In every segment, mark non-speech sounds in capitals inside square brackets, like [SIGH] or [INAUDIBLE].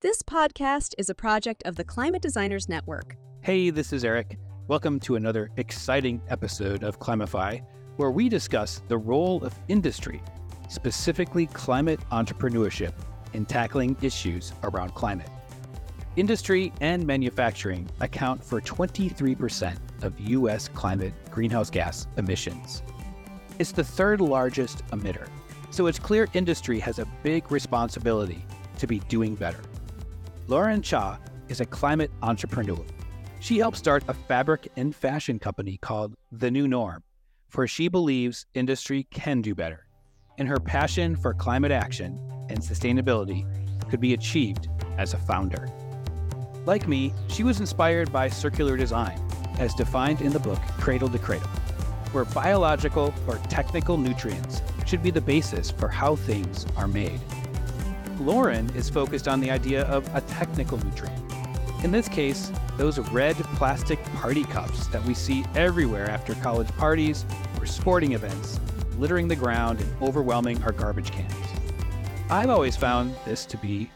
This podcast is a project of the Climate Designers Network. Hey, this is Eric. Welcome to another exciting episode of Climify, where we discuss the role of industry, specifically climate entrepreneurship, in tackling issues around climate. Industry and manufacturing account for 23% of U.S. climate greenhouse gas emissions. It's the third largest emitter, so it's clear industry has a big responsibility to be doing better. Lauren Choi is a climate entrepreneur. She helped start a fabric and fashion company called The New Norm, for she believes industry can do better, and her passion for climate action and sustainability could be achieved as a founder. Like me, she was inspired by circular design, as defined in the book Cradle to Cradle, where biological or technical nutrients should be the basis for how things are made. Lauren is focused on the idea of a technical nutrient. In this case, those red plastic party cups that we see everywhere after college parties or sporting events, littering the ground and overwhelming our garbage cans. I've always found this to be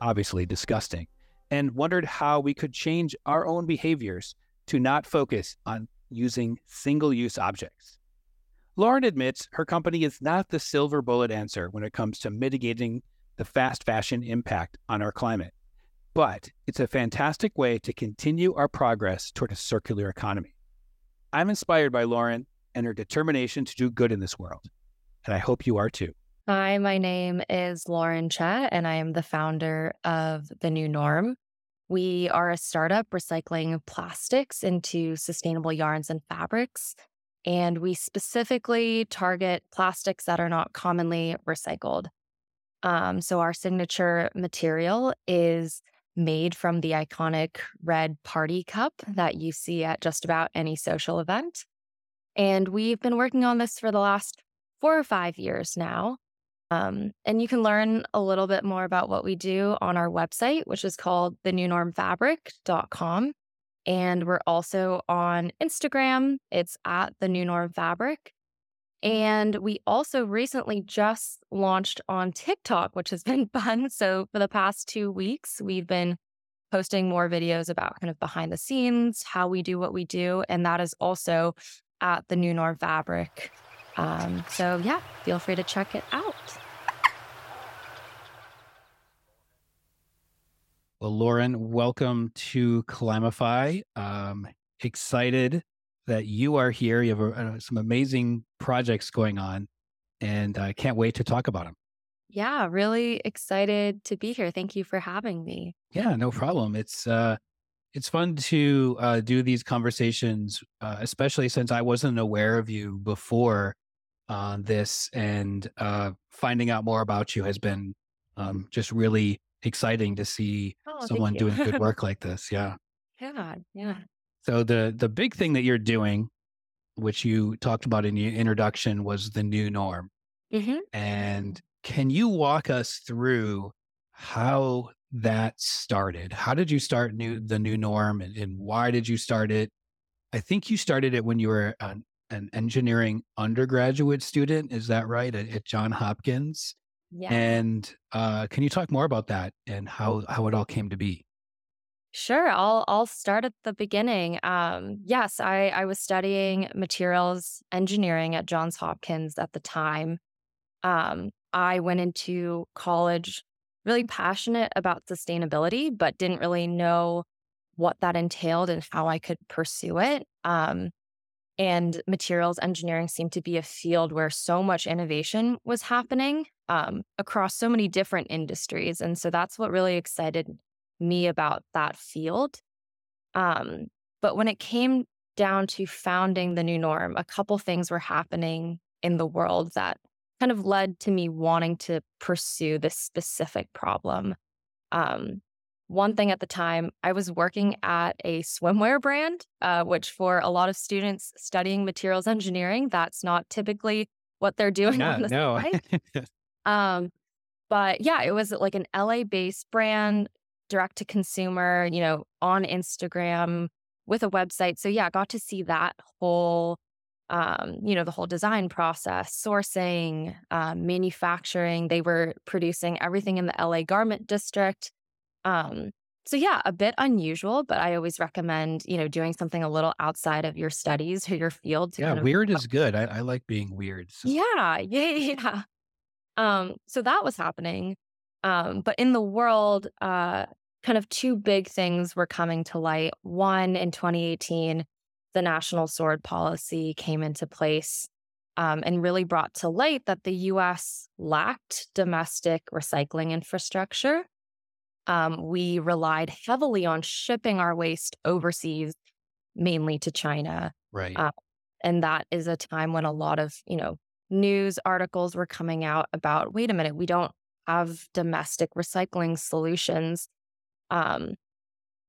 obviously disgusting and wondered how we could change our own behaviors to not focus on using single use objects. Lauren admits her company is not the silver bullet answer when it comes to mitigating the fast fashion impact on our climate. But it's a fantastic way to continue our progress toward a circular economy. I'm inspired by Lauren and her determination to do good in this world, and I hope you are too. Hi, my name is Lauren Choi, and I am the founder of The New Norm. We are a startup recycling plastics into sustainable yarns and fabrics. And we specifically target plastics that are not commonly recycled. Um, so our signature material is made from the iconic red party cup that you see at just about any social event. And we've been working on this for the last four or five years now. Um, and you can learn a little bit more about what we do on our website, which is called thenewnormfabric.com. And we're also on Instagram. It's at the New Norm Fabric. And we also recently just launched on TikTok, which has been [LAUGHS] fun. So, for the past two weeks, we've been posting more videos about kind of behind the scenes, how we do what we do. And that is also at the New Norm Fabric. Um, so, yeah, feel free to check it out. Well, Lauren, welcome to Climify. Um, excited that you are here. You have uh, some amazing projects going on, and I can't wait to talk about them. Yeah, really excited to be here. Thank you for having me. Yeah, no problem. It's uh, it's fun to uh, do these conversations, uh, especially since I wasn't aware of you before uh, this, and uh, finding out more about you has been um, just really exciting to see Oh, someone doing good [LAUGHS] work like this. Yeah. yeah, yeah. So the the big thing that you're doing, which you talked about in your introduction, was the new norm. hmm And can you walk us through how that started? How did you start new the new norm, and, and why did you start it? I think you started it when you were an, an engineering undergraduate student. Is that right at, at John Hopkins? Yeah. And uh, can you talk more about that and how how it all came to be? Sure, I'll I'll start at the beginning. Um, yes, I I was studying materials engineering at Johns Hopkins at the time. Um, I went into college really passionate about sustainability, but didn't really know what that entailed and how I could pursue it. Um, and materials engineering seemed to be a field where so much innovation was happening um, across so many different industries, and so that's what really excited me about that field. Um, but when it came down to founding the new norm, a couple things were happening in the world that kind of led to me wanting to pursue this specific problem. Um, one thing at the time, I was working at a swimwear brand, uh, which for a lot of students studying materials engineering, that's not typically what they're doing Yeah, on the no. side. [LAUGHS] Um, but yeah, it was like an LA based brand, direct to consumer, you know, on Instagram with a website. So yeah, got to see that whole, um, you know, the whole design process, sourcing, um, manufacturing. They were producing everything in the LA garment district. Um, so yeah, a bit unusual, but I always recommend, you know, doing something a little outside of your studies or your field. yeah, kind of, weird is good. I, I like being weird. So- yeah, yeah, [LAUGHS] yeah. Um, so that was happening. Um, but in the world, uh, kind of two big things were coming to light. One, in 2018, the national sword policy came into place um, and really brought to light that the US lacked domestic recycling infrastructure. Um, we relied heavily on shipping our waste overseas, mainly to China. Right. Uh, and that is a time when a lot of, you know, news articles were coming out about wait a minute, we don't have domestic recycling solutions. Um,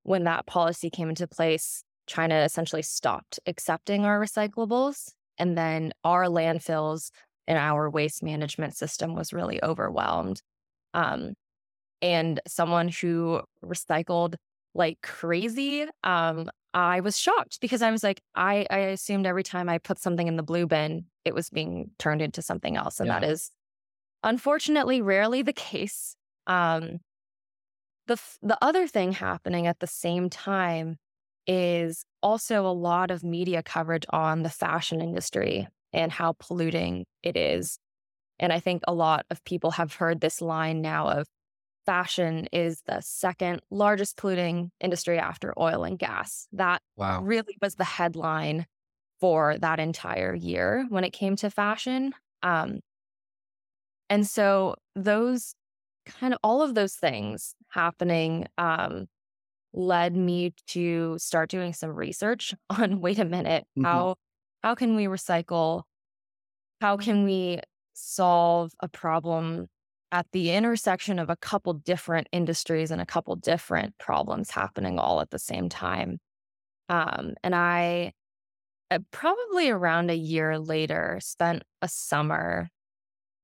when that policy came into place, China essentially stopped accepting our recyclables. And then our landfills and our waste management system was really overwhelmed. Um, and someone who recycled like crazy, um, I was shocked because I was like, I, I assumed every time I put something in the blue bin, it was being turned into something else. And that Yeah. is unfortunately rarely the case. Um, the, the other thing happening at the same time is also a lot of media coverage on the fashion industry and how polluting it is. And I think a lot of people have heard this line now of fashion is the second largest polluting industry after oil and gas. That wow. really was the headline for that entire year when it came to fashion. Um, and so those kind of all of those things happening um, led me to start doing some research [LAUGHS] on wait a minute Mhm. how how can we recycle? How can we solve a problem at the intersection of a couple different industries and a couple different problems happening all at the same time? Um, and i uh, probably around a year later spent a summer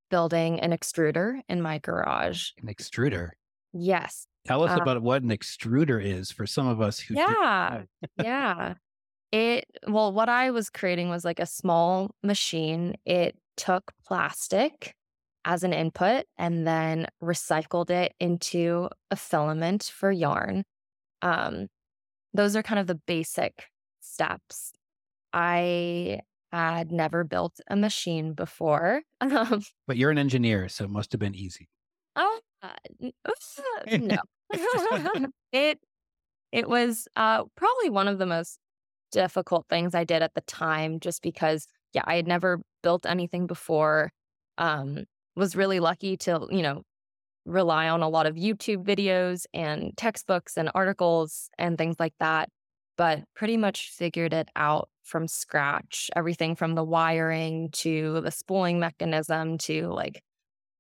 building an extruder in my garage An extruder. yes Tell us Uh, about what an extruder is for some of us who Yeah. [LAUGHS] yeah. It, well, what I was creating was like a small machine. It took plastic as an input and then recycled it into a filament for yarn. Um, those are kind of the basic steps. I had never built a machine before. [LAUGHS] Um, But you're an engineer, so it must have been easy. Oh, uh, uh, [LAUGHS] no. [LAUGHS] it it was uh, probably one of the most difficult things I did at the time, just because yeah, I had never built anything before. Um, was really lucky to you know rely on a lot of YouTube videos and textbooks and articles and things like that, but pretty much figured it out from scratch. Everything from the wiring to the spooling mechanism to like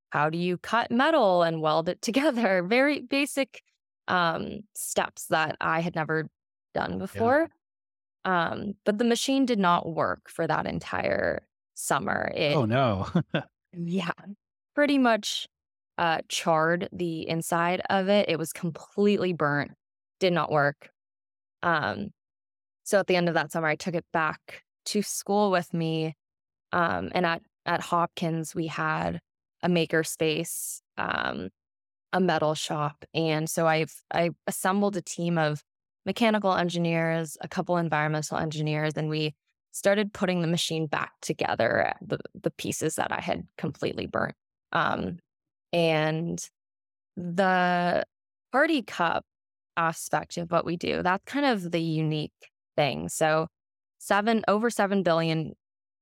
how do you cut metal and weld it together? [LAUGHS] Very basic um, steps that I had never done before. Um, but the machine did not work for that entire summer. It, Oh no. [LAUGHS] yeah, pretty much uh, charred the inside of it. It was completely burnt, did not work. Um, so at the end of that summer, I took it back to school with me. Um, and at, at Hopkins, we had a maker space, um, a metal shop. And so I've I assembled a team of mechanical engineers, a couple environmental engineers, and we started putting the machine back together, the, the pieces that I had completely burnt. Um, and the party cup aspect of what we do, that's kind of the unique thing. So seven over seven billion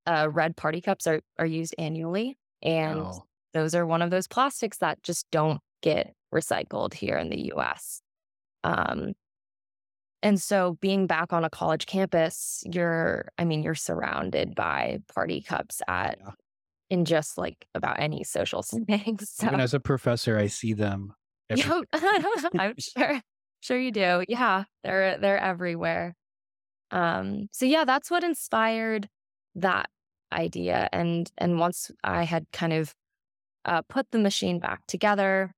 uh, red party cups are are used annually. And Wow. those are one of those plastics that just don't get recycled here in the US. Um, and so being back on a college campus, you're, I mean, you're surrounded by party cups at Yeah. in just like about any social [LAUGHS] setting. So Even as a professor, I see them. [LAUGHS] every- [LAUGHS] I'm sure. Sure you do. Yeah. They're they're everywhere. Um, so yeah, that's what inspired that idea. And and once I had kind of uh, put the machine back together,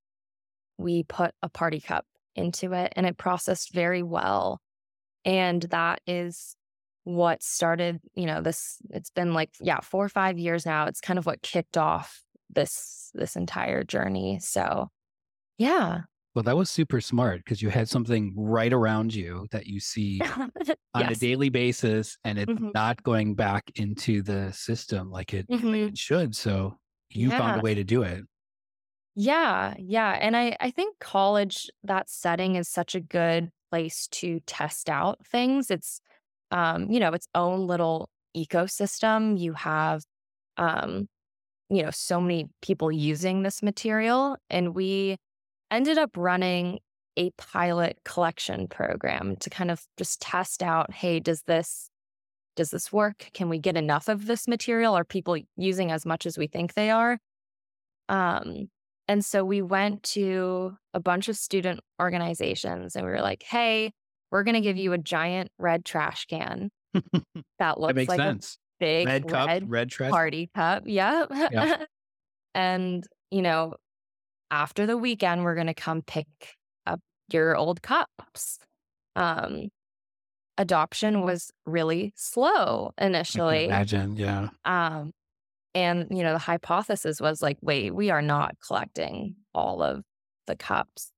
we put a party cup into it and it processed very well. And that is what started, you know, this it's been like, yeah, four or five years now. It's kind of what kicked off this this entire journey. So yeah. Well, that was super smart because you had something right around you that you see [LAUGHS] on a daily basis and it's Mhm. not going back into the system like it, like Mhm. it should. So you found a way to do it. Yeah, yeah, and I I think college, that setting is such a good place to test out things. It's, um, you know, its own little ecosystem. You have, um, you know, so many people using this material, and we ended up running a pilot collection program to kind of just test out, hey, does this does this work? Can we get enough of this material? Are people using as much as we think they are? Um, and so we went to a bunch of student organizations and we were like, hey, we're going to give you a giant red trash can [LAUGHS] that That looks makes like a big Red cup, red red trash. party cup. [LAUGHS] Yep. Yeah. and, you know, after the weekend, we're going to come pick up your old cups. Um, adoption was really slow initially. imagine. Yeah. Um, and you know, the hypothesis was like, wait, we are not collecting all of the cups.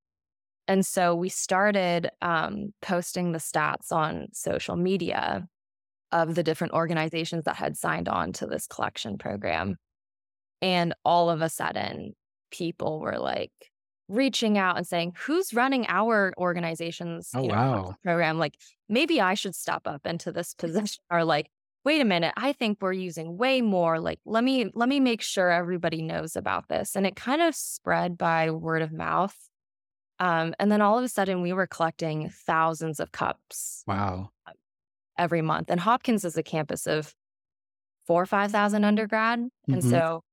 And so we started um, posting the stats on social media of the different organizations that had signed on to this collection program. And all of a sudden, people were like reaching out and saying, Who's running our organization's Oh, you know, wow. program? Like, maybe I should step up into this position. [LAUGHS] Or like, wait a minute, I think we're using way more. Like, let me let me make sure everybody knows about this. And it kind of spread by word of mouth. Um, and then all of a sudden we were collecting thousands of cups Wow. every month. And Hopkins is a campus of four or five thousand undergrad. And Mhm. so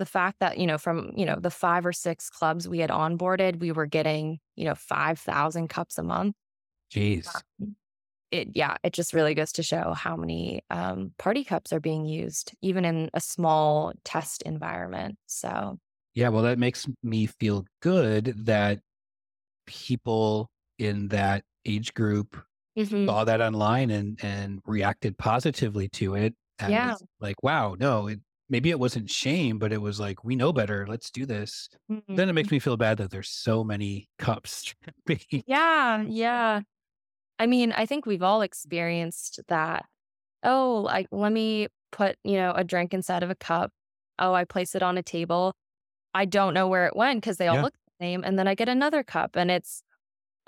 the fact that, you know, from, you know, the five or six clubs we had onboarded, we were getting, you know, five thousand cups a month. Jeez. It yeah, it just really goes to show how many um, party cups are being used, even in a small test environment. So Yeah. Well, that makes me feel good that people in that age group Mhm. saw that online and and reacted positively to it. And Yeah. like, wow, no, it, maybe it wasn't shame, but it was like, we know better. Let's do this. Then it makes me feel bad that there's so many cups [LAUGHS] Yeah, [LAUGHS] yeah. I mean, I think we've all experienced that. Oh, like let me put, you know, a drink inside of a cup. Oh, I place it on a table. I don't know where it went because they all Yeah. look the same. And then I get another cup and it's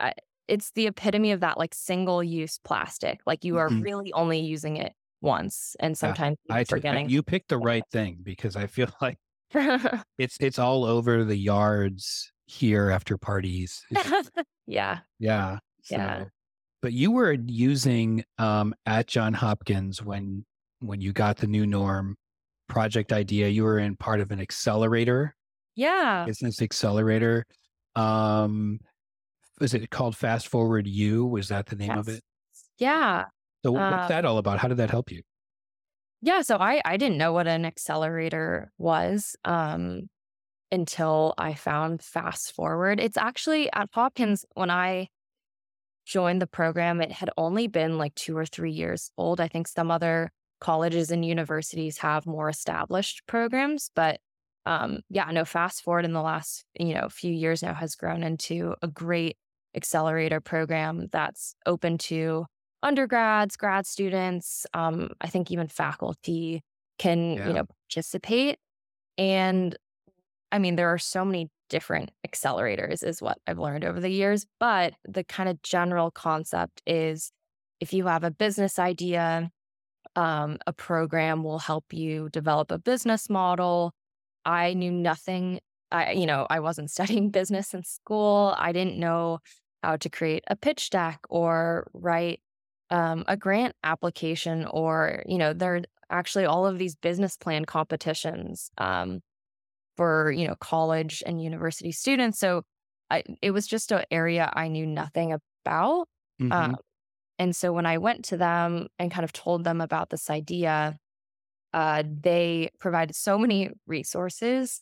I it's the epitome of that like single use plastic. Like you are Mhm. really only using it once and sometimes I t- I- forgetting. you picked the right [LAUGHS] thing because I feel [LAUGHS] like [LAUGHS] it's it's all over the yards here after parties. Yeah. yeah. Yeah. But you were using um, at John Hopkins when when you got the new norm project idea. You were in part of an accelerator, Yeah. business accelerator. Um, was it called Fast Forward U? Was that the name of it? Yeah. So what's Uh, that all about? How did that help you? Yeah, so I I didn't know what an accelerator was um until I found Fast Forward. It's actually at Hopkins when I joined the program, it had only been like 2 or 3 years old. I think some other colleges and universities have more established programs, but um yeah, no Fast Forward in the last, you know, few years now has grown into a great accelerator program that's open to undergrads, grad students, um, I think even faculty can, Yeah. you know, participate. And I mean, there are so many different accelerators, is what I've learned over the years. But the kind of general concept is if you have a business idea, um, a program will help you develop a business model. I knew nothing. I, you know, I wasn't [LAUGHS] studying business in school. I didn't know how to create a pitch deck or write um, a grant application, or you know, there are actually all of these business plan competitions um, for you know college and university students. So I, it was just an area I knew nothing about. Mhm. Um, and so when I went to them and kind of told them about this idea, uh, they provided so many resources,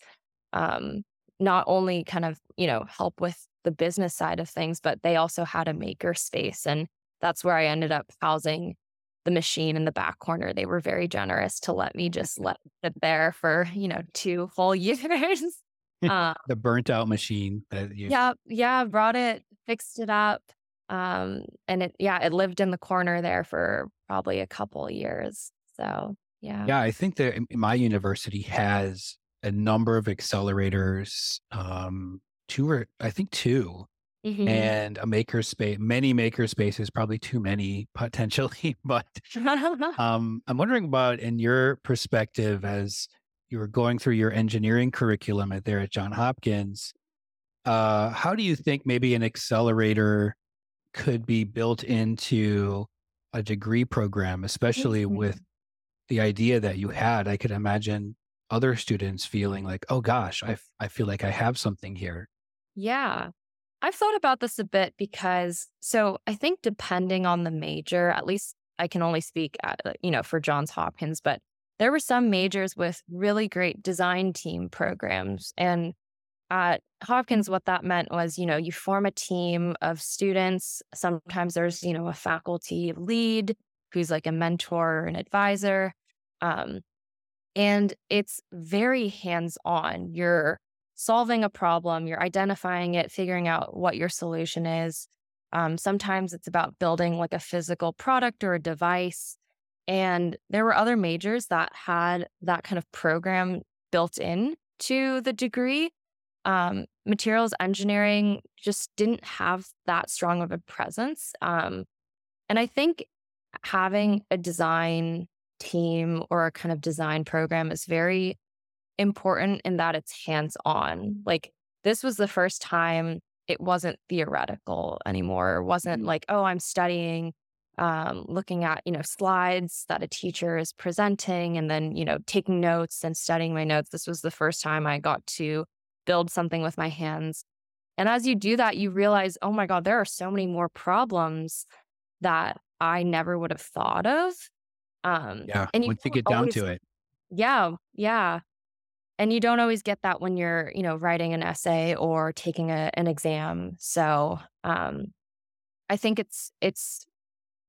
um, not only kind of, you know, help with the business side of things, but they also had a maker space. And that's where I ended up housing the machine in the back corner. They were very generous to let me just let it there for, you know, two whole [LAUGHS] years. Uh, the burnt out machine that you. yeah, yeah, brought it, fixed it up. Um, and it, yeah, it lived in the corner there for probably a couple years. So, yeah. Yeah, I think that my university has a number of accelerators, um, two or I think 2 Mhm. and a maker space, many maker spaces, probably too many [LAUGHS] potentially. [LAUGHS] But [LAUGHS] um, I'm wondering about in your perspective as you were going through your engineering curriculum at there at John Hopkins, uh, how do you think maybe an accelerator could be built into a degree program, especially Mhm. with the idea that you had? I could imagine other students feeling like, oh gosh, I, f- I feel like I have something here. Yeah. I've thought about this a bit because, so I think depending on the major, at least I can only speak, at, uh, you know, for Johns Hopkins, but there were some majors with really great design team programs. And at Hopkins, what that meant was, you know, you form a team of students. Sometimes there's, you know, a faculty lead who's like a mentor or an advisor. Um, and it's very hands on. You're solving a problem, you're identifying it, figuring out what your solution is. Um, sometimes it's about building like a physical product or a device. And there were other majors that had that kind of program built in to the degree. Um, materials engineering just didn't have that strong of a presence. Um, and I think having a design team or a kind of design program is very important in that it's hands on. Like, this was the first time it wasn't theoretical anymore. It wasn't Mhm. like, oh, I'm studying, um, looking at, you know, slides that a teacher is presenting and then, you know, taking notes and studying my notes. This was the first time I got to build something with my hands. And as you do that, you realize, oh my God, there are so many more problems that I never would have thought of. Um, Yeah. and you Once you get down always to it. yeah, yeah. And you don't always get that when you're, you know, writing an essay or taking a, an exam. So um, I think it's it's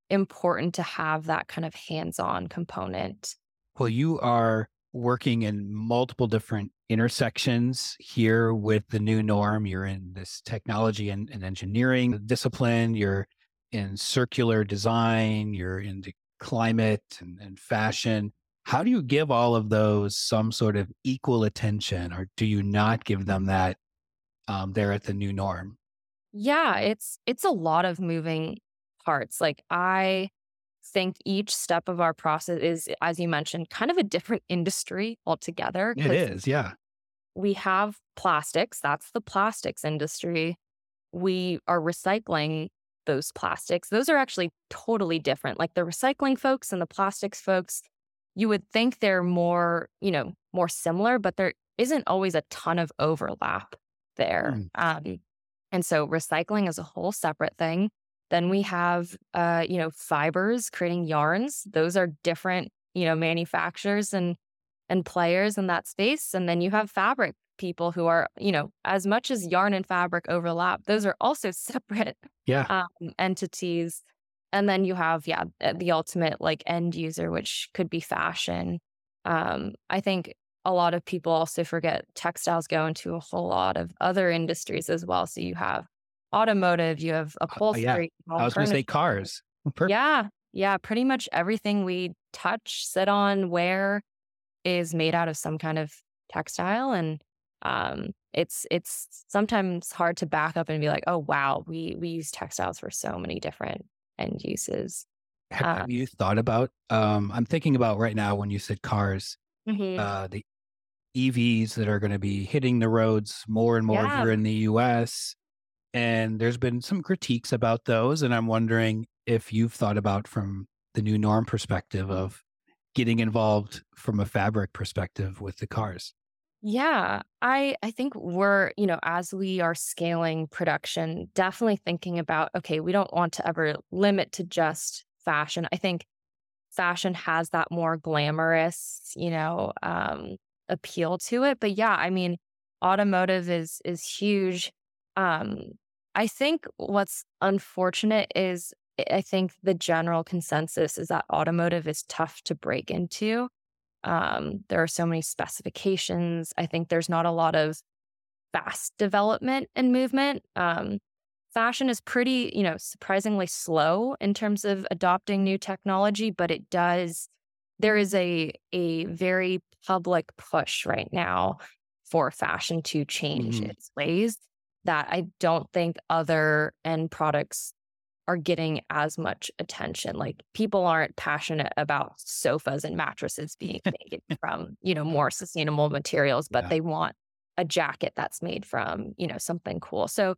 important to have that kind of hands-on component. Well, you are working in multiple different intersections here with the new norm. You're in this technology and, and engineering discipline, you're in circular design, you're into climate and, and fashion. How do you give all of those some sort of equal attention, or do you not give them that um, there at the new norm? Yeah, it's it's a lot of moving parts. Like I think each step of our process is, as you mentioned, kind of a different industry altogether. It is, yeah. we have plastics, that's the plastics industry. We are recycling those plastics. Those are actually totally different. Like the recycling folks and the plastics folks, you would think they're more, you know, more similar, but there isn't always a ton of overlap there. Mm. Um, and so recycling is a whole separate thing. Then we have, uh, you know, fibers creating yarns. Those are different, you know, manufacturers and and players in that space. And then you have fabric people who are, you know, as much as yarn and fabric overlap, those are also [LAUGHS] separate Yeah. um, entities. And then you have, yeah, uh, the ultimate like end user, which could be fashion. Um, I think a lot of people also forget textiles go into a whole lot of other industries as well. So you have automotive, you have upholstery, you have I was going to say cars. [LAUGHS] Perfect. Yeah, yeah, pretty much everything we touch, sit on, wear is made out of some kind of textile and um it's it's sometimes hard to back up and be like, "Oh wow, we we use textiles for so many different end uses." Have, Uh, have you thought about? Um, I'm thinking about right now when you said cars, mhm. uh, the EVs that are going to be hitting the roads more and more Yeah. here in the US. And there's been some critiques about those. And I'm wondering if you've thought about from the new norm perspective of getting involved from a fabric perspective with the cars. Yeah, I I think we're, you know, as we are scaling production, definitely thinking about, okay, we don't want to ever limit to just fashion. I think fashion has that more glamorous, you know, um, appeal to it. But yeah, I mean, automotive is is huge. Um, I think what's unfortunate is I I think the general consensus is that automotive is tough to break into. Um, there are so many specifications. I think there's not a lot of fast development and movement. Um, fashion is pretty, you know, surprisingly slow in terms of adopting new technology, but it does. There is a a very public push right now for fashion to change Mhm. its ways that I don't think other end products are getting as much attention. Like people aren't passionate about sofas and mattresses being [LAUGHS] made from, you know, more sustainable materials, but Yeah. they want a jacket that's made from, you know, something cool. So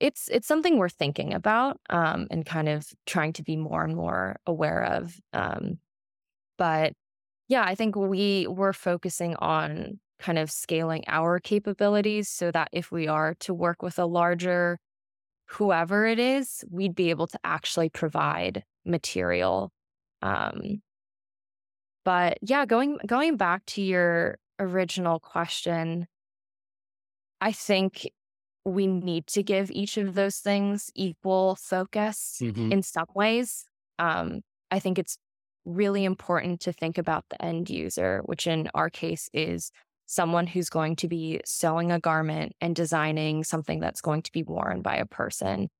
it's it's something we're thinking about um, and kind of trying to be more and more aware of. Um, but yeah, I think we we're focusing on kind of scaling our capabilities so that if we are to work with a larger whoever it is, we'd be able to actually provide material. Um, but yeah, going going back to your original question, I think we need to give each of those things equal focus Mhm. in some ways. Um, I think it's really important to think about the end user, which in our case is someone who's going to be sewing a garment and designing something that's going to be worn by a person.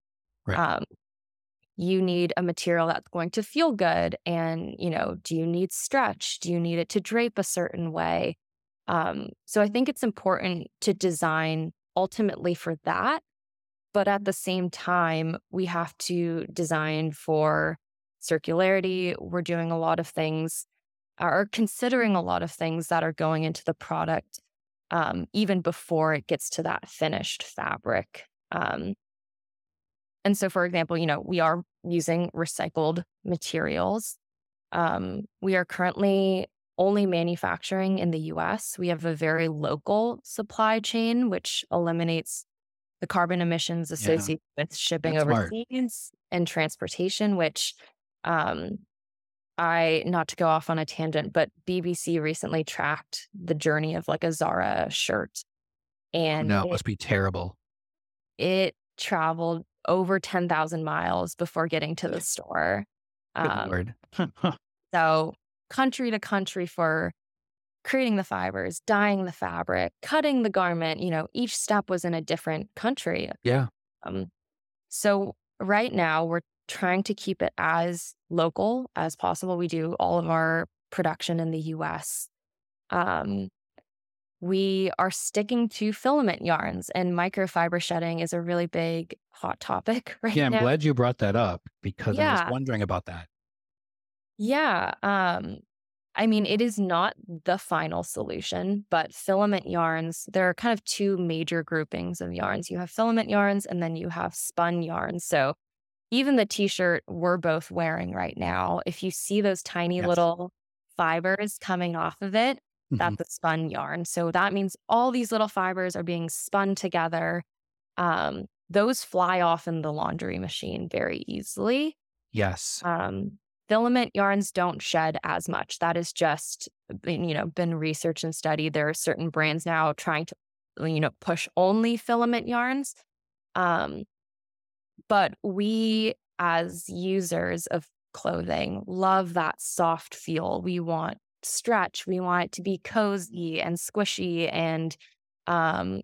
Right. Um, you need a material that's going to feel good. And, you know, do you need stretch? Do you need it to drape a certain way? Um, so I think it's important to design ultimately for that. But at the same time, we have to design for circularity. We're doing a lot of things or considering a lot of things that are going into the product um, even before it gets to that finished fabric. Um, and so, for example, you know, we are using recycled materials. Um, we are currently only manufacturing in the US. We have a very local supply chain, which eliminates the carbon emissions associated with shipping That's smart. overseas and transportation, which um, I, not to go off on a tangent, but BBC recently tracked the journey of like a Zara shirt. And no, it it, must be terrible. it traveled over 10,000 miles before getting to the store. Good Um, so, country to country for creating the fibers, dyeing the fabric, cutting the garment, you know, each step was in a different country. yeah. Um, so, right now, we're trying to keep it as local as possible. We do all of our production in the US. Um, we are sticking to filament yarns, and microfiber shedding is a really big hot topic [LAUGHS] right Yeah, I'm glad you brought that up because I was wondering about that. Yeah. Um, I mean, it is not the final solution, but filament yarns, there are kind of two major groupings of yarns. You have filament yarns and then you have spun yarns. So even the t shirt we're both wearing right now, if you see those tiny Yes. little fibers coming off of it, Mhm. that's a spun yarn. So that means all these little fibers are being spun together. Um, those fly off in the laundry machine very easily. Yes. Um, filament yarns don't shed as much. That is just been, you know, been researched and studied. There are certain brands now trying to, you know, push only filament yarns. Um, but we as users of clothing love that soft feel. We want stretch. We want it to be cozy and squishy. And um,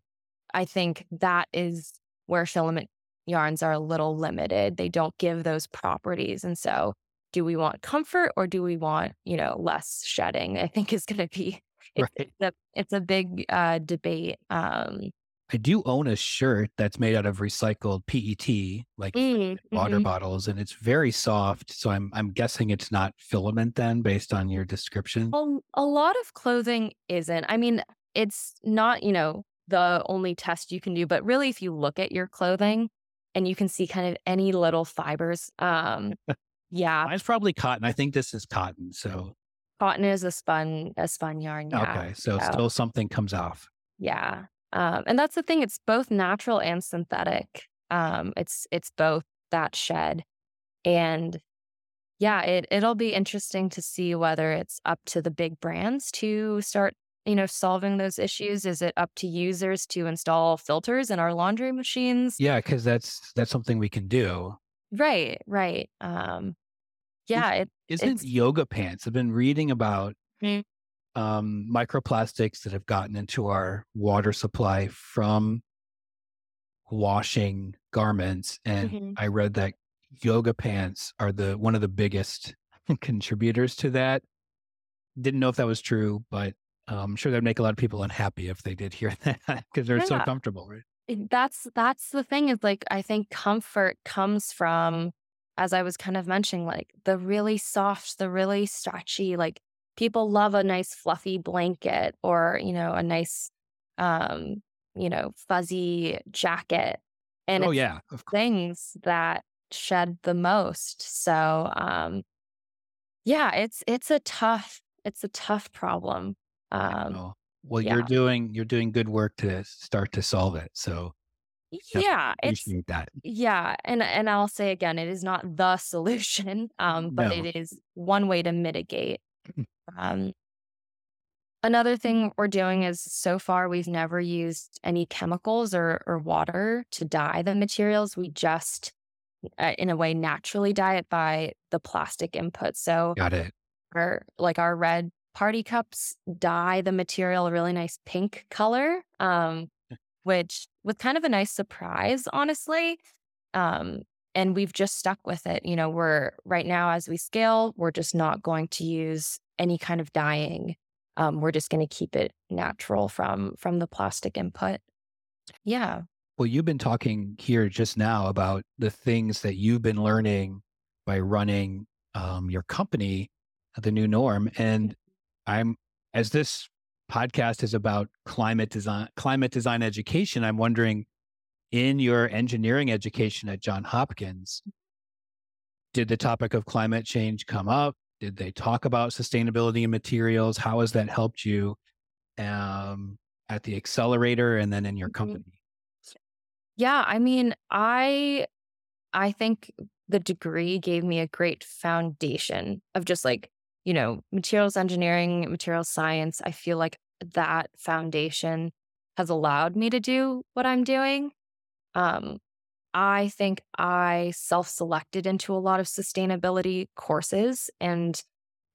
I think that is where filament yarns are a little limited. They don't give those properties. And so, do we want comfort or do we want, you know, less shedding? I think is going to be [LAUGHS] it's, Right. a, it's a big uh, debate. Um, I do own a shirt that's made out of recycled PET, like mm, water mhm. bottles, and it's very soft. So I'm I'm guessing it's not filament then, based on your description. Well, a lot of clothing isn't. I mean, it's not, you know, the only test you can do, but really if you look at your clothing and you can see kind of any little fibers, um, yeah, Mine's probably cotton. I think this is cotton. So cotton is a spun a spun yarn. Yeah. okay, so So, still something comes off. yeah. Um, and that's the thing, it's both natural and synthetic. Um, it's it's both that shed. And yeah, it it'll be interesting to see whether it's up to the big brands to start, you know, solving those issues. Is it up to users to install filters in our laundry machines? Yeah, because that's that's something we can do. Right, right. Um, yeah, it Isn't it's yoga pants? I've been reading about Mm. Um, microplastics that have gotten into our water supply from washing garments. And Mhm. I read that yoga pants are the one of the biggest [LAUGHS] contributors to that. Didn't know if that was true, but um, I'm sure that'd make a lot of people unhappy if they did hear [LAUGHS] that because they're so comfortable, right? That's that's the thing is like I think comfort comes from as I was kind of mentioning like the really soft, the really stretchy like people love a nice fluffy blanket or you know a nice um you know fuzzy jacket and oh it's yeah, things that shed the most. So um yeah, it's it's a tough it's a tough problem. Um well, yeah. you're doing you're doing good work to start to solve it. So Yeah, it's appreciate that. Yeah, and and I'll say again, it is not the [LAUGHS] solution, um, but No. it is one way to mitigate. [LAUGHS] Um, another thing we're doing is so far we've never used any chemicals or or water to dye the materials. We just, uh, in a way, naturally dye it by the plastic input. So Got it. our like our red party cups dye the material a really nice pink color um which was kind of a nice surprise honestly um and we've just stuck with it you know we're right now as we scale we're just not going to use any kind of dyeing um we're just going to keep it natural from from the plastic input yeah Well, you've been talking here just now about the things that you've been learning by running um, your company, the new norm. And I'm, as this podcast is about climate design, climate design education, I'm wondering in your engineering education at John Hopkins, did the topic of climate change come up? Did they talk about sustainability and materials? How has that helped you um, at the accelerator and then in your Mhm. company? Yeah, I mean, I I think the degree gave me a great foundation of just like, you know, materials engineering, materials science. I feel like that foundation has allowed me to do what I'm doing. Um, I think I self-selected into a lot of sustainability courses and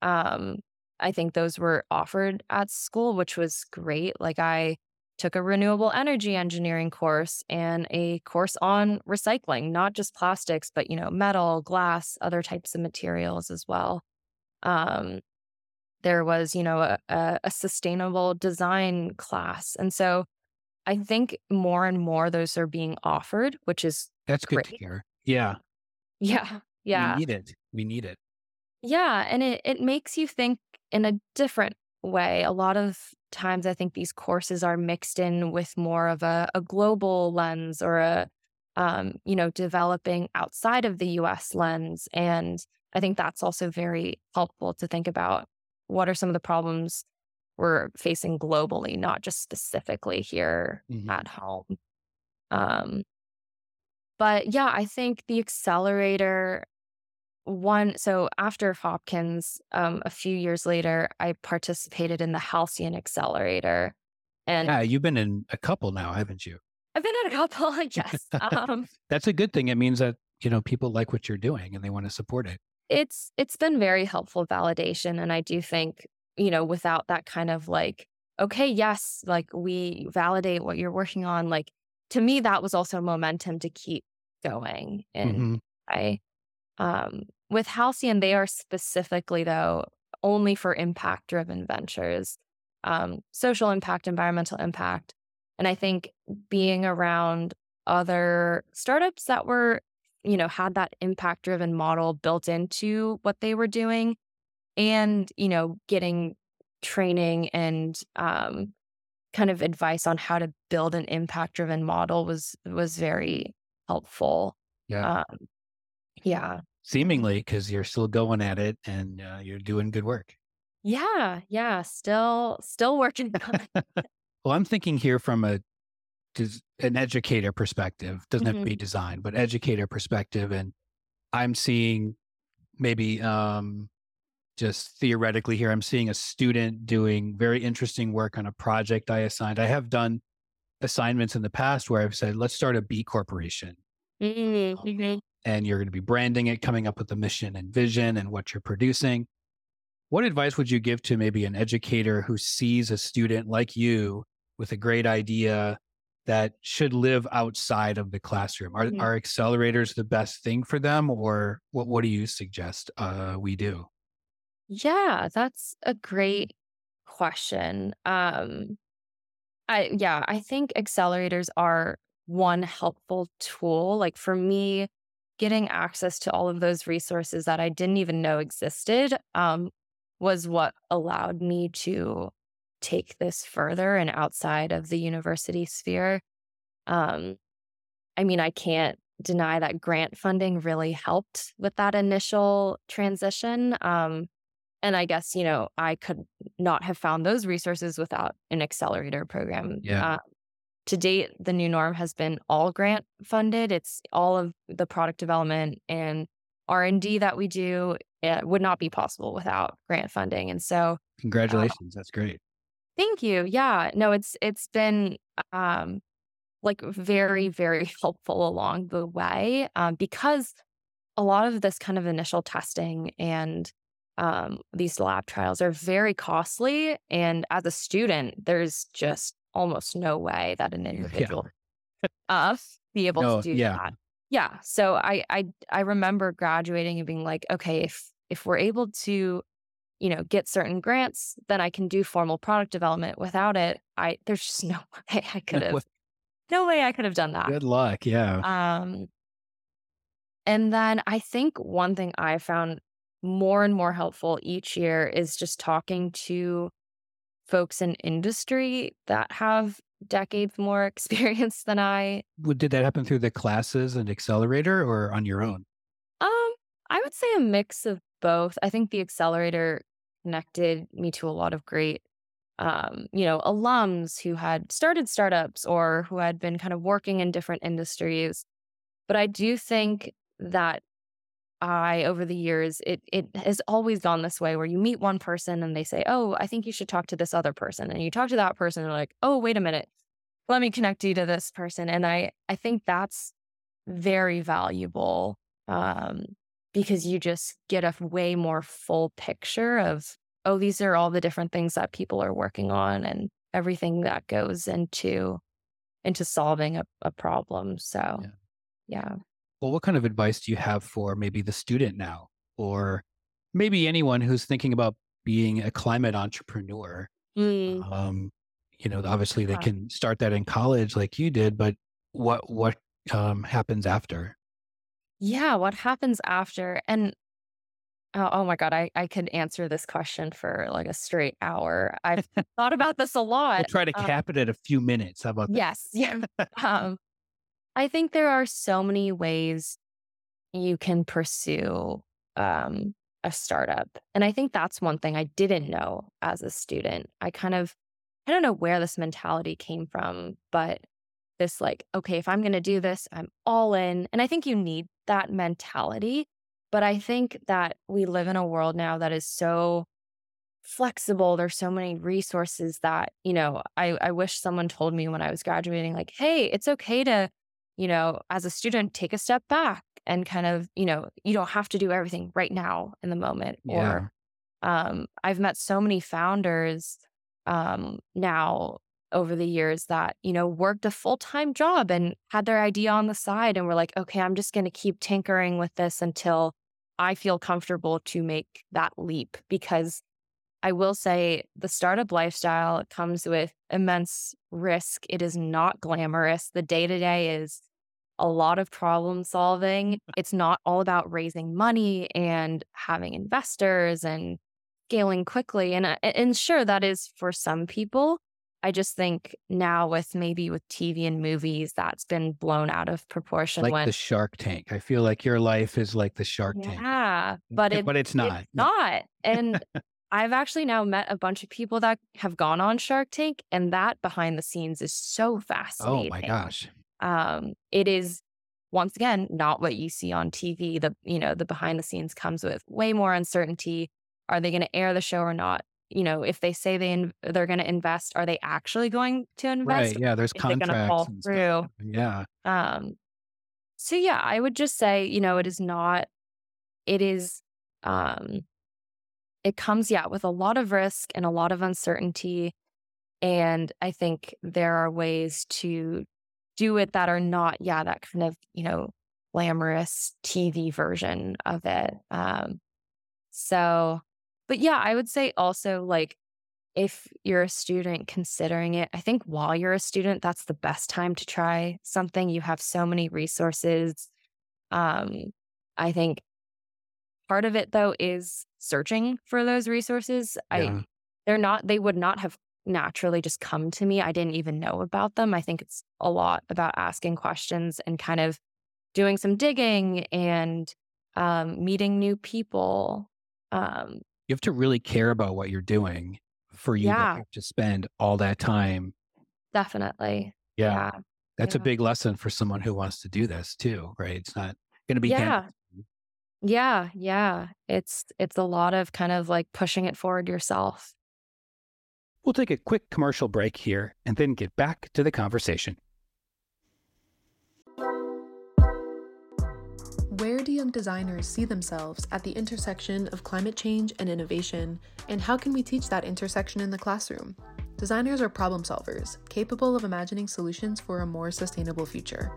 um I think those were offered at school, which was great. Like I took a renewable energy engineering course and a course on recycling, not just plastics, but you know, metal, glass, other types of materials as well. Um, there was, you know, a, a, a sustainable design class. And so I think more and more those are being offered, which is That's good to Great. hear. Yeah. yeah, yeah. We need it. We need it. Yeah, and it it makes you think in a different way. A lot of times I think these courses are mixed in with more of a, a global lens or a um, you know, developing outside of the US lens. And I think that's also very helpful to think about what are some of the problems we're facing globally, not just specifically here Mhm. at home. Um, but yeah, I think the accelerator one so after Hopkins, um, a few years later, I participated in the Halcyon Accelerator. And Yeah, you've been in a couple now, haven't you? I've been at a couple, [LAUGHS] yes. [LAUGHS] Um, That's a good thing. It means that, you know, people like what you're doing and they want to support it. it's it's been very helpful validation. And I do think, you know, without that kind of like, okay, yes, like we validate what you're working on, like to me, that was also momentum to keep going. And Mhm. I um with Halcyon, they are specifically though only for impact driven ventures, um, social impact, environmental impact. And I think being around other startups that were, you know, had that impact driven model built into what they were doing and, you know, getting training and um kind of advice on how to build an impact driven model was was very helpful. Yeah. Um, yeah. Seemingly, because you're still going at it and uh, you're doing good work. Yeah, yeah, still still working. [LAUGHS] [LAUGHS] Well, I'm thinking here from a an educator perspective. Doesn't have to be design, but educator perspective, and I'm seeing maybe um, just theoretically here. I'm seeing a student doing very interesting work on a project I assigned. I have done assignments in the past where I've said, let's start a B corporation. Mhm, mhm. and you're going to be branding it, coming up with the mission and vision and what you're producing. what advice would you give to maybe an educator who sees a student like you with a great idea that should live outside of the classroom? Are, Mhm. are accelerators the best thing for them, or what, what do you suggest uh, we do? Yeah, that's a great question. Um, I yeah, I think accelerators are one helpful tool. Like for me, getting access to all of those resources that I didn't even know existed um, was what allowed me to take this further and outside of the university sphere. Um, I mean, I can't deny that grant funding really helped with that initial transition. Um, and I guess, you know, I could not have found those resources without an accelerator program. Yeah. Uh, to date, the new norm has been all grant funded. It's all of the product development and R&D that we do it would not be possible without grant funding. And so, Congratulations. That's great. thank you. Yeah, no, it's it's been um like very very [LAUGHS] helpful along the way um, because a lot of this kind of initial testing and um, these lab trials are very costly and as a student there's just almost no way that an [LAUGHS] individual uh be able No, to do yeah. that yeah so I, I i remember graduating and being like okay if if we're able to you know get certain grants then i can do formal product development without it i there's just no [LAUGHS] way i could have [LAUGHS] no way i could have done that Good luck. Yeah. um, and then I think one thing I found more and more helpful each year is just talking to folks in industry that have decades more [LAUGHS] experience than I. Did that happen through the classes and accelerator or on your own? Um, I would say a mix of both. I think the accelerator connected me to a lot of great um, you know, alums who had started startups or who had been kind of working in different industries. But I do think that I, over the years, it it has always gone this way where you meet one person and they say, "Oh, I think you should talk to this other person," and you talk to that person and they're like, "Oh, wait a minute, let me connect you to this person." And I I think that's very valuable um, because you just get a way more full picture of, oh, these are all the different things that people are working on and everything that goes into into solving a, a problem. So, Yeah. yeah. Well, what kind of advice do you have for maybe the student now, or maybe anyone who's thinking about being a climate entrepreneur? Mm. Um, you know, obviously they can start that in college like you did, but what what um, happens after? Yeah, what happens after? And oh, oh my God, I, I could answer this question for like a straight hour. I've [LAUGHS] thought about this a lot. We'll try to Uh, cap it at a few minutes. How about that? yes. Yeah. um, I think there are so many ways you can pursue um, a startup. And I think that's one thing I didn't know as a student. I kind of, I don't know where this mentality came from, but this like, okay, if I'm going to do this, I'm all in. And I think you need that mentality. But I think that we live in a world now that is so flexible. There's so many resources that, you know, I, I wish someone told me when I was graduating, like, hey, it's okay to, you know, as a student, take a step back and kind of, you know, you don't have to do everything right now in the moment. Yeah. Or um, I've met so many founders um, now over the years that, you know, worked a full time job and had their idea on the side and were like, okay, I'm just going to keep tinkering with this until I feel comfortable to make that leap. Because I will say the startup lifestyle comes with immense risk. It is not glamorous. The day to day is a lot of problem solving. [LAUGHS] It's not all about raising money and having investors and scaling quickly. And, uh, and sure, that is for some people. I just think now with maybe with TV and movies, that's been blown out of proportion. Like when the Shark Tank. I feel like your life is like the Shark Tank. yeah, but it, but it's not. it's not. And [LAUGHS] I've actually now met a bunch of people that have gone on Shark Tank, and that behind the scenes is so fascinating. Oh my gosh. Um, it is once again not what you see on TV. The you know the behind the scenes comes with way more uncertainty. Are they going to air the show or not? You know, if they say they in, they're going to invest, are they actually going to invest? Right. Yeah. There's Is it going to contracts. fall through? Yeah. Um, so yeah, I would just say, you know, it is not, it is, um, it comes, yeah, with a lot of risk and a lot of uncertainty. And I think there are ways to do it that are not, yeah, that kind of, you know, glamorous TV version of it. Um, so, but yeah, I would say also like if you're a student considering it, I think while you're a student, that's the best time to try something. You have so many resources. Um, I think part of it though is searching for those resources. Yeah. I they're not they would not have naturally just come to me. I didn't even know about them. I think it's a lot about asking questions and kind of doing some digging and um, meeting new people. Um, you have to really care about what you're doing for you yeah. to, to spend all that time. Definitely. Yeah. yeah. That's yeah. a big lesson for someone who wants to do this too, right? It's not going to be yeah. Yeah, yeah. It's it's a lot of kind of like pushing it forward yourself. We'll take a quick commercial break here and then get back to the conversation. Where do young designers see themselves at the intersection of climate change and innovation, and how can we teach that intersection in the classroom? Designers are problem solvers, capable of imagining solutions for a more sustainable future.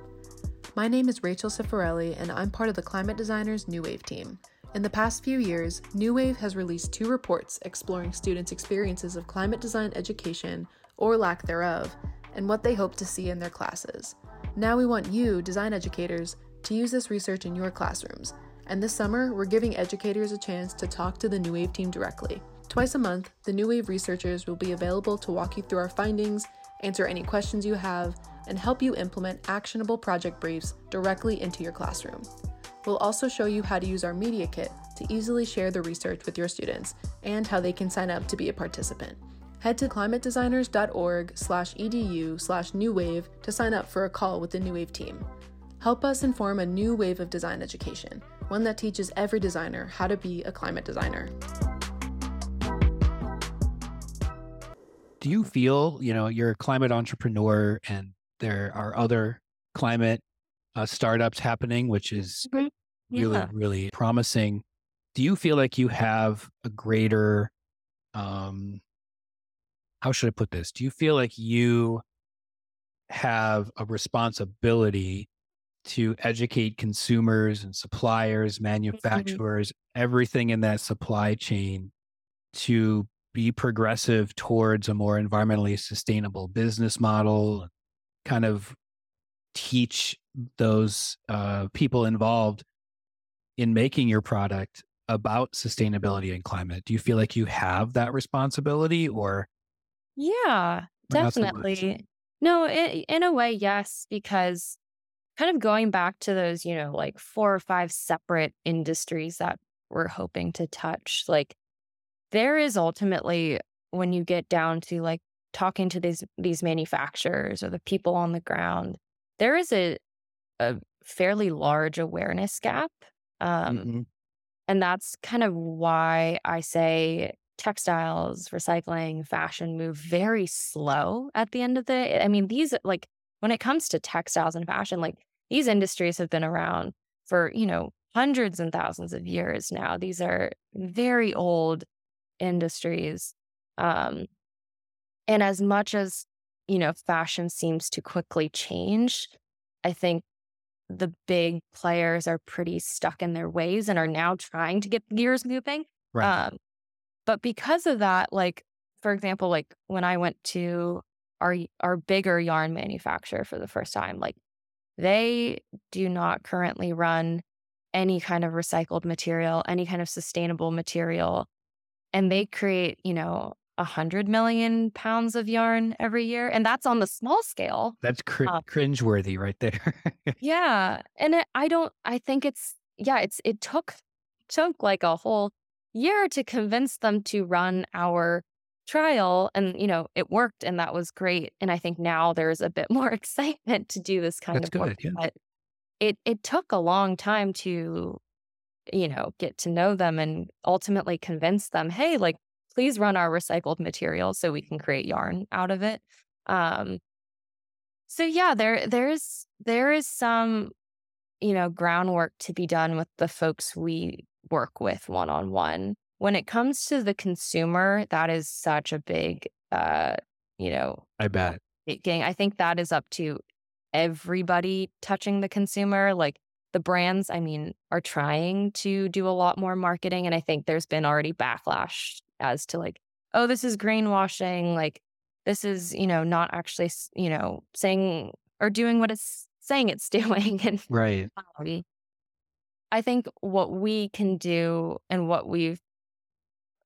My name is Rachel Cifarelli, and I'm part of the Climate Designers New Wave team. In the past few years, New Wave has released two reports exploring students' experiences of climate design education, or lack thereof, and what they hope to see in their classes. Now we want you, design educators, to use this research in your classrooms. And this summer, we're giving educators a chance to talk to the New Wave team directly. Twice a month, the New Wave researchers will be available to walk you through our findings, answer any questions you have, and help you implement actionable project briefs directly into your classroom. We'll also show you how to use our Media Kit to easily share the research with your students and how they can sign up to be a participant. Head to climatedesigners.org slash edu slash newwave to sign up for a call with the New Wave team. Help us inform a new wave of design education, one that teaches every designer how to be a climate designer. Do you feel, you know, you're a climate entrepreneur and there are other climate uh, startups happening, which is mm-hmm. yeah. really, really promising. Do you feel like you have a greater, um, how should I put this? Do you feel like you have a responsibility to educate consumers and suppliers, mm-hmm. manufacturers, mm-hmm. everything in that supply chain to be progressive towards a more environmentally sustainable business model, kind of teach those uh, people involved in making your product about sustainability and climate. Do you feel like you have that responsibility or? Yeah, definitely. No, it, in a way, yes, because kind of going back to those, you know, like four or five separate industries that we're hoping to touch, like there is ultimately when you get down to like talking to these these manufacturers or the people on the ground, there is a a fairly large awareness gap. Um, mm-hmm. And that's kind of why I say textiles, recycling, fashion move very slow at the end of the I mean, these like when it comes to textiles and fashion, like these industries have been around for, you know, hundreds and thousands of years now. These are very old industries. Um, and as much as, you know, fashion seems to quickly change, I think the big players are pretty stuck in their ways and are now trying to get gears moving. Right. Um, but because of that, like, for example, like when I went to our our bigger yarn manufacturer for the first time, like they do not currently run any kind of recycled material, any kind of sustainable material. And they create, you know, a hundred million pounds of yarn every year, and that's on the small scale. That's cr- um, cringeworthy, right there. [LAUGHS] yeah, and it, I don't. I think it's yeah. It's it took took like a whole year to convince them to run our trial, and you know it worked, and that was great. And I think now there's a bit more [LAUGHS] excitement to do this kind that's of good, work. Yeah. But it it took a long time to you know get to know them and ultimately convince them hey like please run our recycled material so we can create yarn out of it. Um, so yeah, there there's there is some you know groundwork to be done with the folks we work with one on one. when it comes to the consumer, that is such a big, uh, you know, I bet. Gang. I think that is up to everybody touching the consumer. Like the brands, I mean, are trying to do a lot more marketing. And I think there's been already backlash as to like, oh, this is greenwashing. Like, this is, you know, not actually, you know, saying or doing what it's [LAUGHS] saying it's doing. [LAUGHS] And right. Um, I think what we can do and what we've,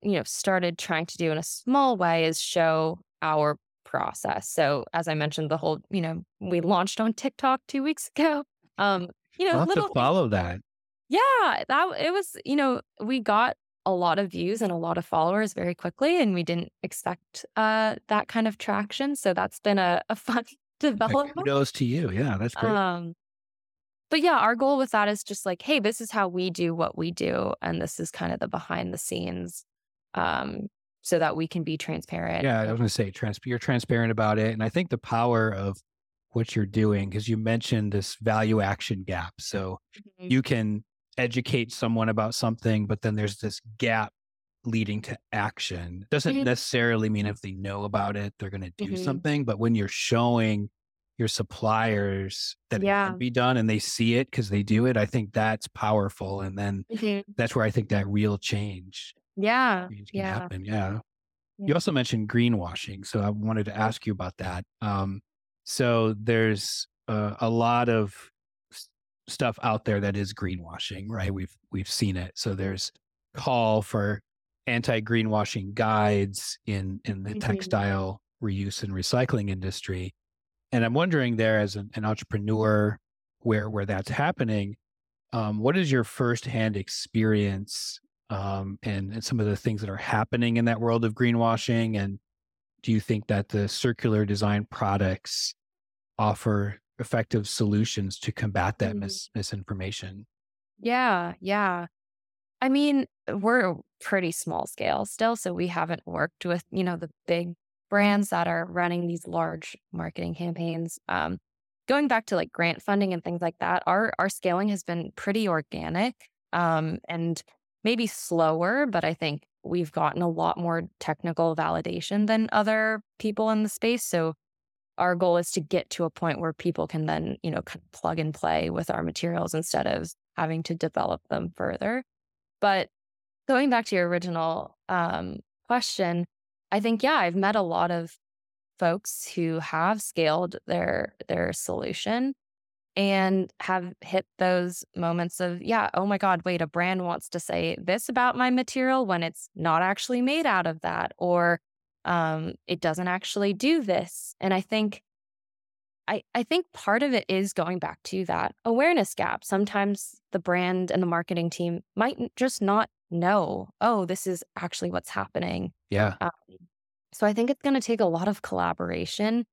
you know, started trying to do in a small way is show our process. So as I mentioned, the whole, you know, we launched on TikTok two weeks ago. Um, you know, I'll little to follow that. Yeah, that it was, you know, we got a lot of views and a lot of followers very quickly, and we didn't expect uh, that kind of traction. So that's been a, a [LAUGHS] fun development. Kudos to you. Yeah, that's great. Um, but yeah, our goal with that is just like, hey, this is how we do what we do, and this is kind of the behind the scenes, um, so that we can be transparent. Yeah, I was going to say, trans- you're transparent about it, and I think the power of what you're doing because you mentioned this value action gap. So mm-hmm. you can educate someone about something, but then there's this gap leading to action. Doesn't mm-hmm. necessarily mean if they know about it, they're going to do mm-hmm. something. But when you're showing your suppliers that yeah. it can be done and they see it because they do it, I think that's powerful. And then mm-hmm. that's where I think that real change. Yeah. Change yeah. Happen. Yeah. yeah. You also mentioned greenwashing. So I wanted to ask you about that. Um, so there's uh, a lot of stuff out there that is greenwashing, right? We've we've seen it. So there's call for anti-greenwashing guides in in the mm-hmm. textile reuse and recycling industry. And I'm wondering there as an, an entrepreneur where where that's happening, um, what is your firsthand experience um, and, and some of the things that are happening in that world of greenwashing? And do you think that the circular design products offer effective solutions to combat that mm. mis- misinformation? Yeah, yeah. I mean, we're pretty small scale still, so we haven't worked with, you know, the big brands that are running these large marketing campaigns. Um, going back to like grant funding and things like that, our our scaling has been pretty organic um, and maybe slower, but I think we've gotten a lot more technical validation than other people in the space. So our goal is to get to a point where people can then, you know, kind of plug and play with our materials instead of having to develop them further. But going back to your original um, question, I think yeah, I've met a lot of folks who have scaled their their solution and have hit those moments of, yeah, oh my God, wait, a brand wants to say this about my material when it's not actually made out of that, or um, it doesn't actually do this. And I think I, I think part of it is going back to that awareness gap. Sometimes the brand and the marketing team might just not know, oh, this is actually what's happening. Yeah. Um, so I think it's going to take a lot of collaboration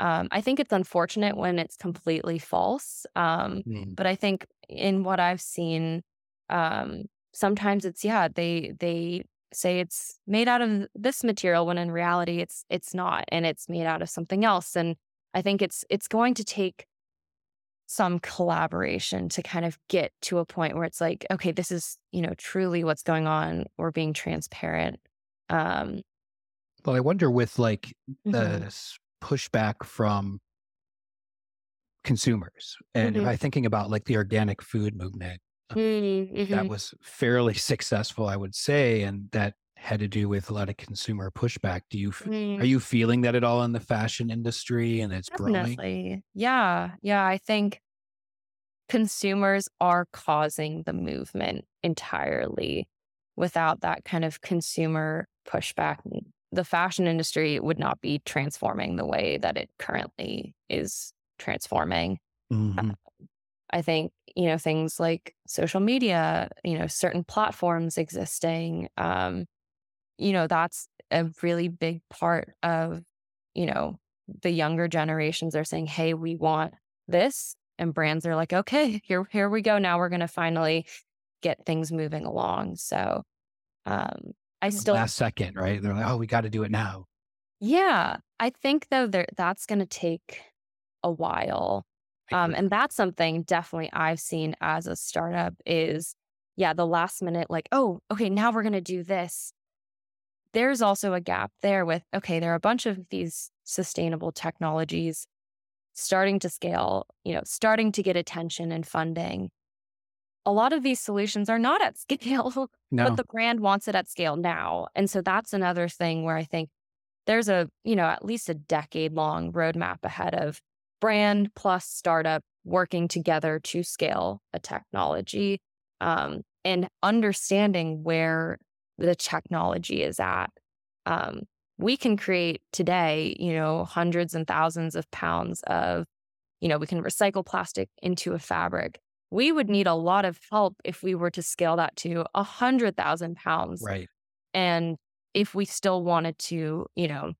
um, I think it's unfortunate when it's completely false. Um, mm. But I think in what I've seen, um, sometimes it's yeah they they say it's made out of this material when in reality it's it's not, and it's made out of something else. And I think it's it's going to take some collaboration to kind of get to a point where it's like, okay, this is you know truly what's going on. We're being transparent. Um, well, I wonder with like the mm-hmm pushback from consumers. And mm-hmm. by thinking about like the organic food movement, mm-hmm. that was fairly [LAUGHS] successful, I would say, and that had to do with a lot of consumer pushback. Do you mm. are you feeling that at all in the fashion industry and it's Definitely. growing? Yeah, yeah. I think consumers are causing the movement entirely. Without that kind of consumer pushback the fashion industry would not be transforming the way that it currently is transforming. Mm-hmm. Um, I think, you know, things like social media, you know, certain platforms existing, um, you know, that's a really big part of, you know, the younger generations are saying, hey, we want this. And brands are like, okay, [LAUGHS] here, here we go. Now we're going to finally get things moving along. So, um, I still last second, right? They're like, oh, we got to do it now. Yeah, I think though that's going to take a while, um, and that's something definitely I've seen as a startup is, yeah, the last minute, like, oh, okay, now we're going to do this. There's also a gap there with, okay, there are a bunch of these sustainable technologies starting to scale, you know, starting to get attention and funding. A lot of these solutions are not at [LAUGHS] scale, No. but the brand wants it at scale now. And so that's another thing where I think there's a, you know, at least a decade long roadmap ahead of brand plus startup working together to scale a technology um, and understanding where the technology is at. Um, we can create today, you know, hundreds and thousands of pounds of, you know, we can recycle plastic into a fabric. We would need a lot of help if we were to scale that to a hundred thousand pounds. Right. And if we still wanted to, you know,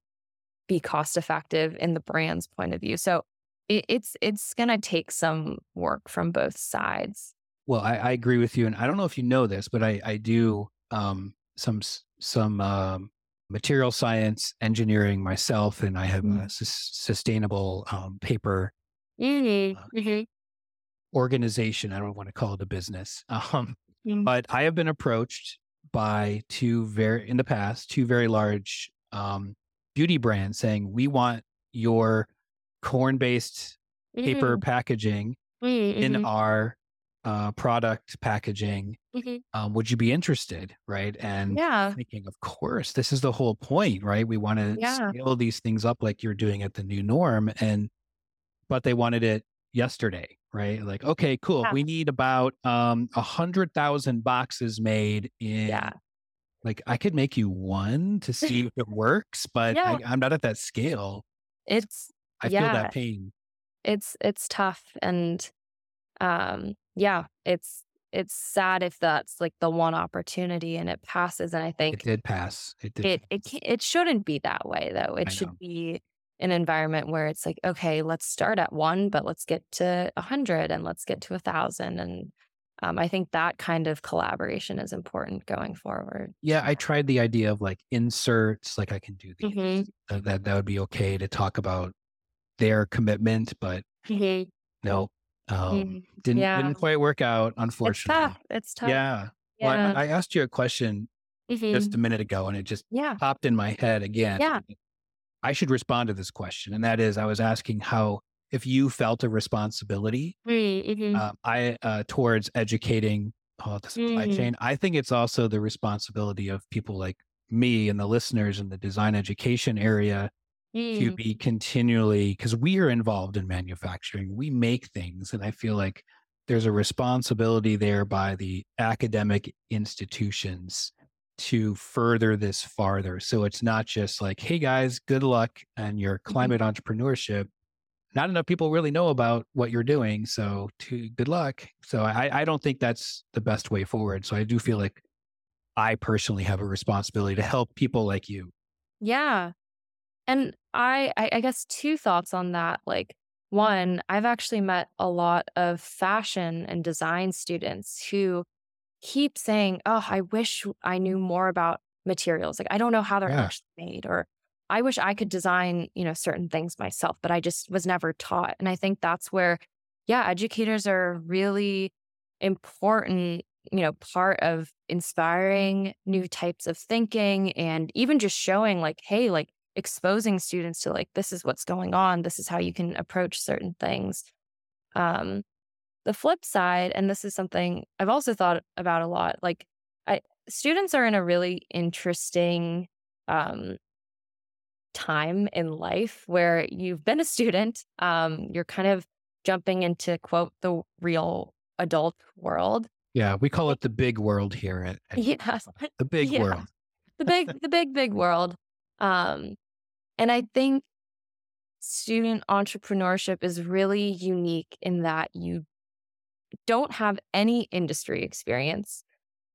be cost effective in the brand's point of view. So it, it's it's gonna take some work from both sides. Well, I, I agree with you, and I don't know if you know this, but I I do um, some some um, material science engineering myself, and I have Mm. a sus- sustainable um, paper Mm-hmm. organization. I don't want to call it a business, [LAUGHS] um, Mm. but I have been approached by two very in the past two very large um, beauty brands saying we want your corn based paper packaging in Mm-hmm. our uh, product packaging. Mhm. Um, would you be interested? Right. And Yeah. thinking, of course, this is the whole point, right? We want to Yeah. scale these things up like you're doing at the new norm. And, but they wanted it yesterday, right? Like, okay, cool. Yeah. We need about um, a hundred thousand boxes made in, Yeah. like, I could make you one to see if it works, but Yeah. I, I'm not at that scale. It's I feel Yeah. that pain. it's it's tough and um yeah, it's it's sad if that's like the one opportunity and it passes and I think It did pass. It did. it it it shouldn't be that way though. It I should know. be an environment where it's like okay, let's start at 1 but let's get to a 100 and let's get to a 1000 and um, I think that kind of collaboration is important going forward. Yeah, I tried the idea of like inserts, like I can do these. Mhm. uh, that that would be okay to talk about their commitment, but no, um, Mhm. didn't Yeah. didn't quite work out, It's unfortunately. tough. It's tough. Yeah. Well, Yeah. I, I asked you a question Mhm. just a minute ago, and it just yeah. popped in my head again. Yeah. I should respond to this question, and that is, I was asking how if you felt a responsibility uh, I uh, towards educating uh, the supply Mm. chain. I think it's also the responsibility of people like me and the listeners in the design education area to Mm. be continually because we are involved in manufacturing. We make things, and I feel like there's a responsibility there by the academic institutions to further this farther. So it's not just like, hey guys, good luck and your climate entrepreneurship. Not enough people really know about what you're doing. So to good luck. So I, I don't think that's the best way forward. So I do feel like I personally have a responsibility to help people like you. Yeah. And I, I I guess two thoughts on that. Like one, I've actually met a lot of fashion and design students who keep saying, "Oh, I wish I knew more about materials. Like I don't know how they're Yeah. actually made or I wish I could design, you know, certain things myself, but I just was never taught." And I think that's where yeah, educators are really important, you know, part of inspiring new types of thinking and even just showing like, hey, like exposing students to like this is what's going on, this is how you can approach certain things. Um the flip side and this is something I've also thought about a lot, like I students are in a really interesting um time in life where you've been a student, um you're kind of jumping into quote the real adult world. Yeah, we call it the big world here at, at [LAUGHS] Yeah. the big Yeah. world. the [LAUGHS] big the big big world um and i think student entrepreneurship is really unique in that you don't have any industry experience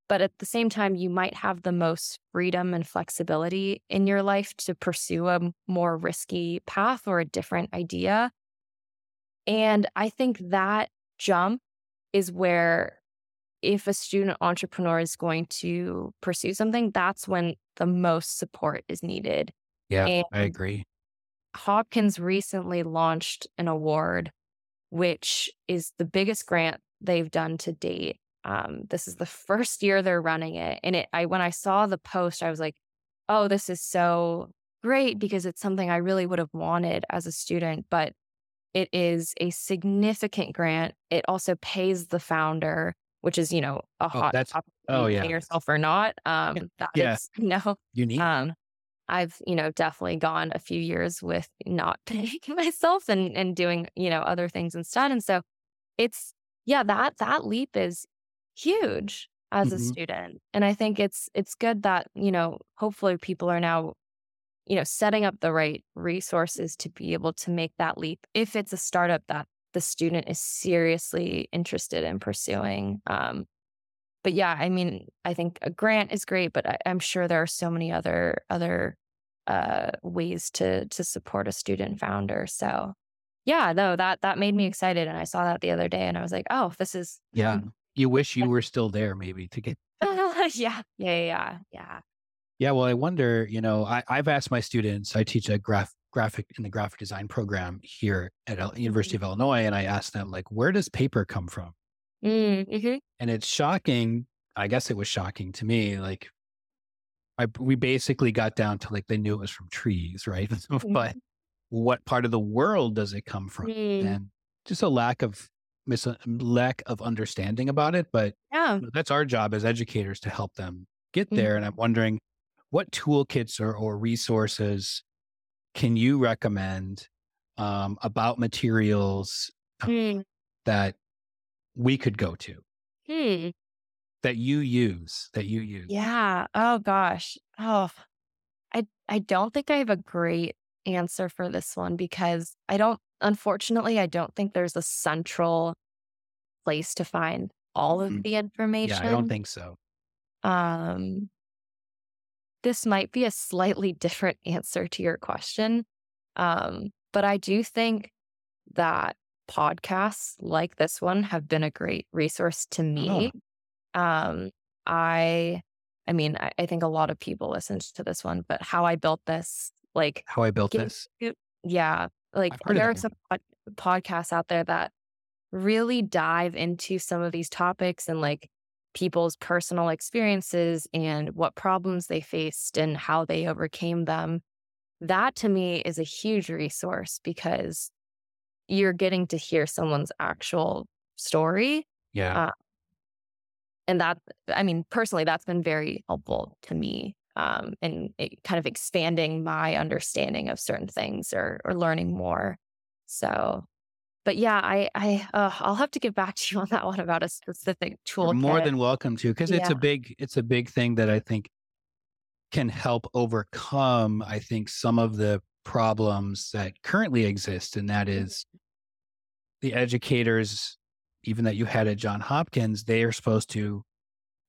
but at the same time you might have the most freedom and flexibility in your life to pursue a more risky path or a different idea and i think that jump is where if a student entrepreneur is going to pursue something, that's when the most support is needed. Yeah, And- I agree. Hopkins recently launched an award, which is the biggest grant they've done to date. Um, this is the first year they're running it. And it I when I saw the post, I was like, oh, this is so great because it's something I really would have wanted as a student. But it is a significant grant. It also pays the founder, which is, you know, a Oh, hot that's topic. oh yeah. pay yourself or not. Um, that Yeah. is, [LAUGHS] know, Unique. um, I've, you know, definitely gone a few years with not [LAUGHS] paying myself and and doing, you know, other things instead. And so it's yeah, that that leap is huge as a Mhm. student. And I think it's it's good that, you know, hopefully people are now, you know, setting up the right resources to be able to make that leap if it's a startup that the student is seriously interested in pursuing. Um, but yeah, I mean, I think a grant is great, but I, I'm sure there are so many other other uh, ways to to support a student founder. So yeah, no, that that made me excited, and I saw that the other day, and I was like, oh, this is yeah. You wish you [LAUGHS] were still there, maybe to get. [LAUGHS] yeah, yeah, yeah, yeah, yeah. Well, I wonder. You know, I, I've asked my students. I teach a graph graphic in the graphic design program here at University of Illinois, and I asked them like, where does paper come from? Mm, mhm, And it's shocking. I guess it was shocking to me. Like, I we basically got down to like they knew it was from trees, right? [LAUGHS] but what part of the world does it come from? mm, And just a lack of mis- lack of understanding about it. But yeah. that's our job as educators to help them get Mhm. there. And I'm wondering what toolkits or, or resources can you recommend um, about materials Mm, that we could go to hmm. that you use that you use? Yeah. Oh gosh. Oh, I I don't think I have a great answer for this one because I don't. Unfortunately, I don't think there's a central place to find all of Mhm. the Yeah, information. I don't think so. Um, this might be a slightly [LAUGHS] different answer to your question. Um, but I do think that podcasts like this one have been a great resource to me. Um, I, I mean, I, I think a lot of people listened to this one, but how I built this, like, How I built this. yeah, like I've heard of there are some pod- podcasts out there that really dive into some of these topics and like people's personal experiences and what problems they faced and how they overcame them. That to me is a huge resource because you're getting to hear someone's actual story. Yeah. Uh, And that, I mean, personally, that's been very helpful to me um, and it kind of expanding my understanding of certain things or, or learning more. So, but yeah, I, I, uh, I'll have to get back to you on that one about a specific tool. More than welcome to because it's a big it's a big thing that I think can help overcome I think some of the problems that currently exist and that is the educators even that you had at John Hopkins they are supposed to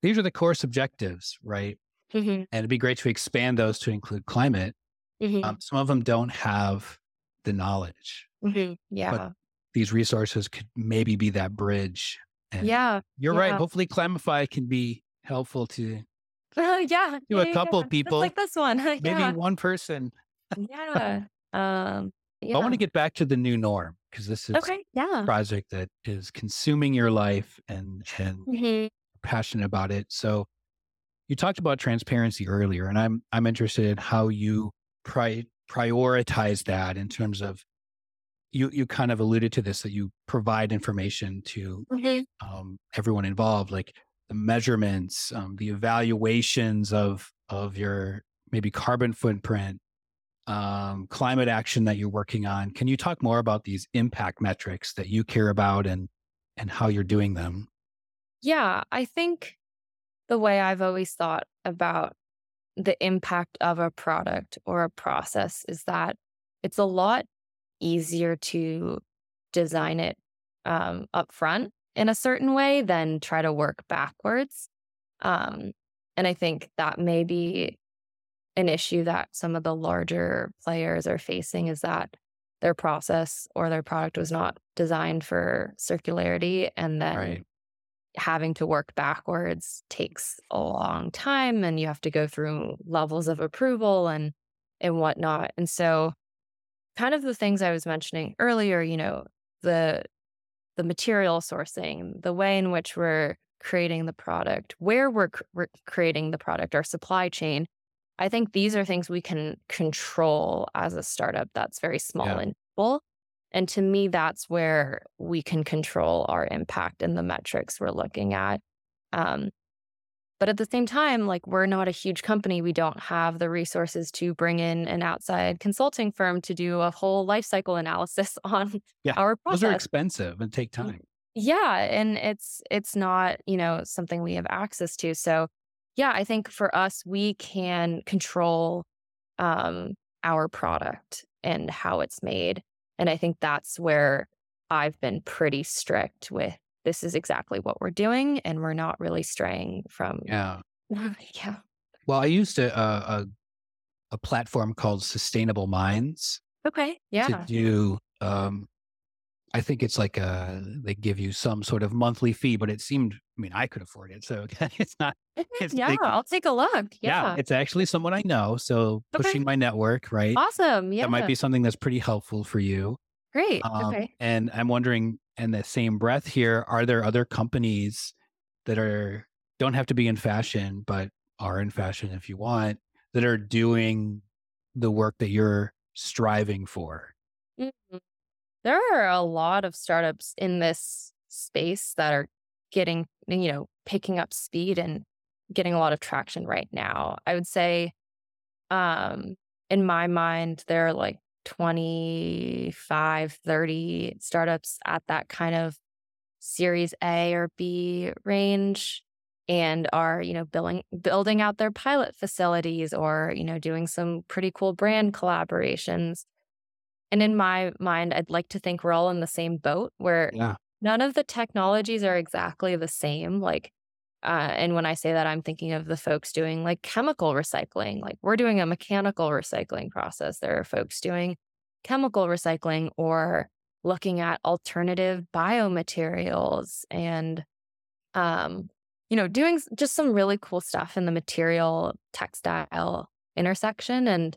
these are the course objectives right hmm and it'd be great to expand those to include climate hmm um, some of them don't have the knowledge hmm Yeah. these resources could maybe be that bridge and yeah. you're right hopefully Climify can be helpful to [LAUGHS] yeah. to yeah, a yeah, couple yeah. Just people, like this one. [LAUGHS] maybe one person. yeah. Um, [LAUGHS] yeah. I want to get back to the new norm because this is okay. Yeah. a project that is consuming your life and and hmm passionate about it. So you talked about transparency earlier, and I'm I'm interested in how you pri- prioritize that in terms of you you kind of alluded to this that you provide information to hmm um, everyone involved, like the measurements, um, the evaluations of of your maybe carbon footprint, um, climate action that you're working on. Can you talk more about these impact metrics that you care about and and how you're doing them? Yeah, I think the way I've always thought about the impact of a product or a process is that it's a lot easier to design it um, up front in a certain way than try to work backwards. Um, and I think that may be an issue that some of the larger players are facing is that their process or their product was not designed for circularity and then Right. having to work backwards takes a long time and you have to go through levels of approval and and whatnot and so kind of the things i was mentioning earlier you know the the material sourcing the way in which we're creating the product, where we're, cr- we're creating the product, our supply chain. I think these are things we can control as a startup that's very small Yeah. and nimble. And to me, that's where we can control our impact and the metrics we're looking at. Um, but at the same time, like we're not a huge company. We don't have the resources to bring in an outside consulting firm to do a whole life cycle analysis [LAUGHS] on Yeah, our Those are expensive and take time. Yeah, and it's it's not, you know, something we have access to. So, yeah, I think for us we can control um our product and how it's made. And I think that's where I've been pretty strict with this is exactly what we're doing and we're not really straying from Yeah. [LAUGHS] yeah. Well, I used a, a, a, a platform called Sustainable Minds Okay. Yeah. to do, um, I think it's like a, they give you some sort of monthly fee, but it seemed, I mean, I could afford it. So [LAUGHS] it's not, yeah, like- I'll take a look. yeah. Yeah. it's actually someone I know. So Okay. pushing my network, right? awesome. Yeah. That might be something that's pretty helpful for you. great. Um, okay. And I'm wondering, in the same breath here, are there other companies that are don't have to be in fashion, but are in fashion if you want, that are doing the work that you're striving for? Mhm. There are a lot of startups in this space that are getting, you know, picking up speed and getting a lot of traction right now. I would say, um, in my mind, there are like 25, 30 startups at that kind of series A or B range and are, you know, building building out their pilot facilities or, you know, doing some pretty cool brand collaborations. And in my mind, I'd like to think we're all in the same boat where Yeah. none of the technologies are exactly the same. Like, uh, and when I say that, I'm thinking of the folks doing like chemical recycling. Like, we're doing a mechanical recycling process. There are folks doing chemical recycling or looking at alternative biomaterials and, um, you know, doing just some really cool stuff in the material textile intersection. And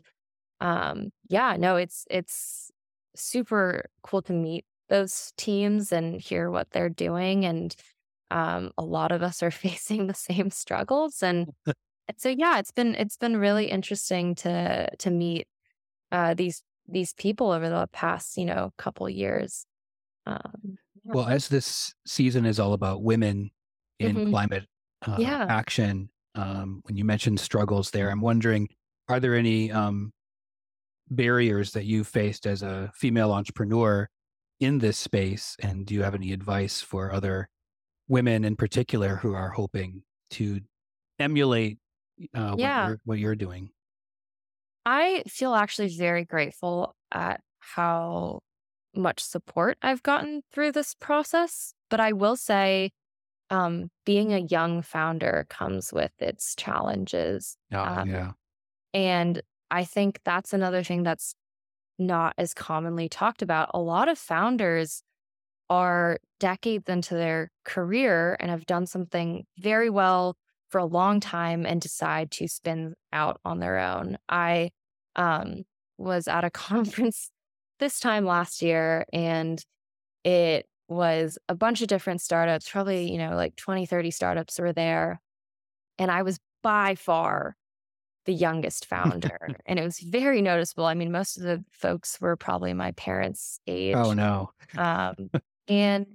um, yeah, no, it's it's super cool to meet those teams and hear what they're doing. And um, a lot of us are [LAUGHS] facing the same struggles. And [LAUGHS] so yeah, it's been it's been really interesting to to meet uh, these these people over the past you know couple years. Um, yeah. Well, as this season is all about women in Mhm. climate uh, Yeah. action, um, when you mentioned struggles there, I'm wondering, are there any um, barriers that you faced as a female entrepreneur in this space? And do you have any advice for other women in particular who are hoping to emulate uh, Yeah. what, you're, what you're doing? I feel actually very grateful at how much support I've gotten through this process. But I will say, um, being a young founder comes with its challenges. Oh, Um, yeah. And I think that's another thing that's not as commonly talked about. A lot of founders are decades into their career and have done something very well for a long time and decide to spin out on their own. I um, was at a [LAUGHS] conference this time last year and it was a bunch of different startups, probably, you know, like 20, 30 startups were there. And I was by far the youngest founder. [LAUGHS] and it was very noticeable. I mean, most of the folks were probably my parents' age. Oh, no. Um, and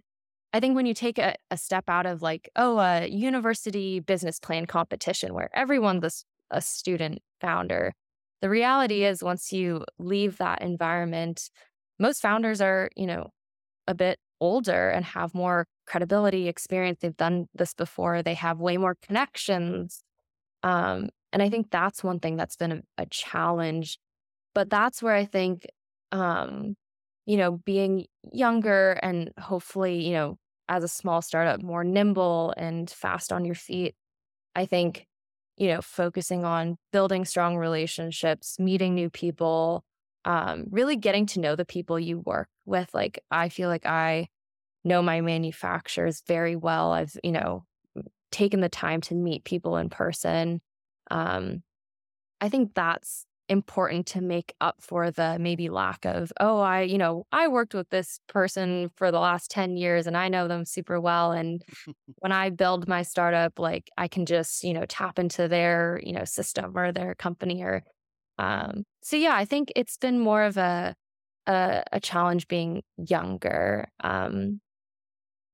I think when you take a, a step out of like, oh, a university business plan competition where everyone's a student founder, the reality is once you leave that environment, most founders are, you know, a bit older and have more credibility, experience. They've done this before. They have way more connections. Um, and I think that's one thing that's been a, a challenge. But that's where I think, um, you know, being younger and hopefully, you know, as a small startup, more nimble and fast on your feet. I think, you know, focusing on building strong relationships, meeting new people, um, really getting to know the people you work with. Like, I feel like I know my manufacturers very well. I've, you know, taken the time to meet people in person. Um, I think that's important to make up for the maybe lack of, oh, I, you know, I worked with this person for the last 10 years and I know them super well. And [LAUGHS] when I build my startup, like I can just, you know, tap into their, you know, system or their company or, um, so yeah, I think it's been more of a, a, a challenge being younger. Um,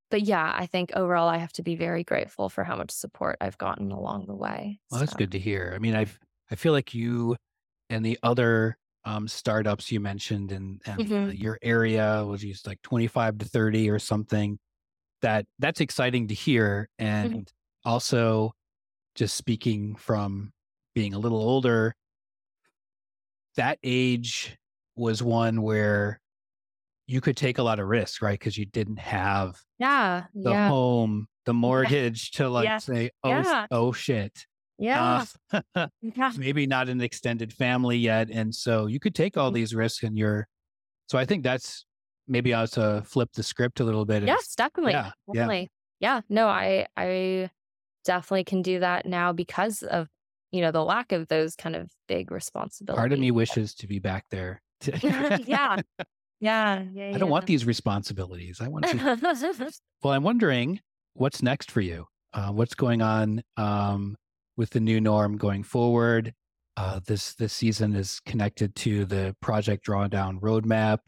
but yeah, I think overall I have to be very grateful for how much support I've gotten along the way. Well, that's good to hear. I mean, I've I feel like you and the other um, startups you mentioned in, in uh, Mhm. your area was used like 25 to 30 or something. That that's exciting to hear. Mhm. And also just speaking from being a little older, that age was one where you could take a lot of risk right? Because you didn't have yeah, the yeah, home, the mortgage to like yeah, say, oh, yeah, oh shit. Yeah, Uh, [LAUGHS] yeah, maybe not an extended family yet. And so you could take all Mhm. these risks and you're, so I think that's maybe I to flip the script a little bit. yes, definitely, yeah, yeah. definitely, yeah. No, I, I definitely can do that now because of you know the lack of those kind of big responsibilities. Part of me wishes to be back there. [LAUGHS] yeah, yeah, [LAUGHS] yeah. I don't want these responsibilities. I want to. Well, I'm wondering what's next for you. Uh, what's going on um, with the new norm going forward? Uh, this this season is connected to the Project Drawdown roadmap.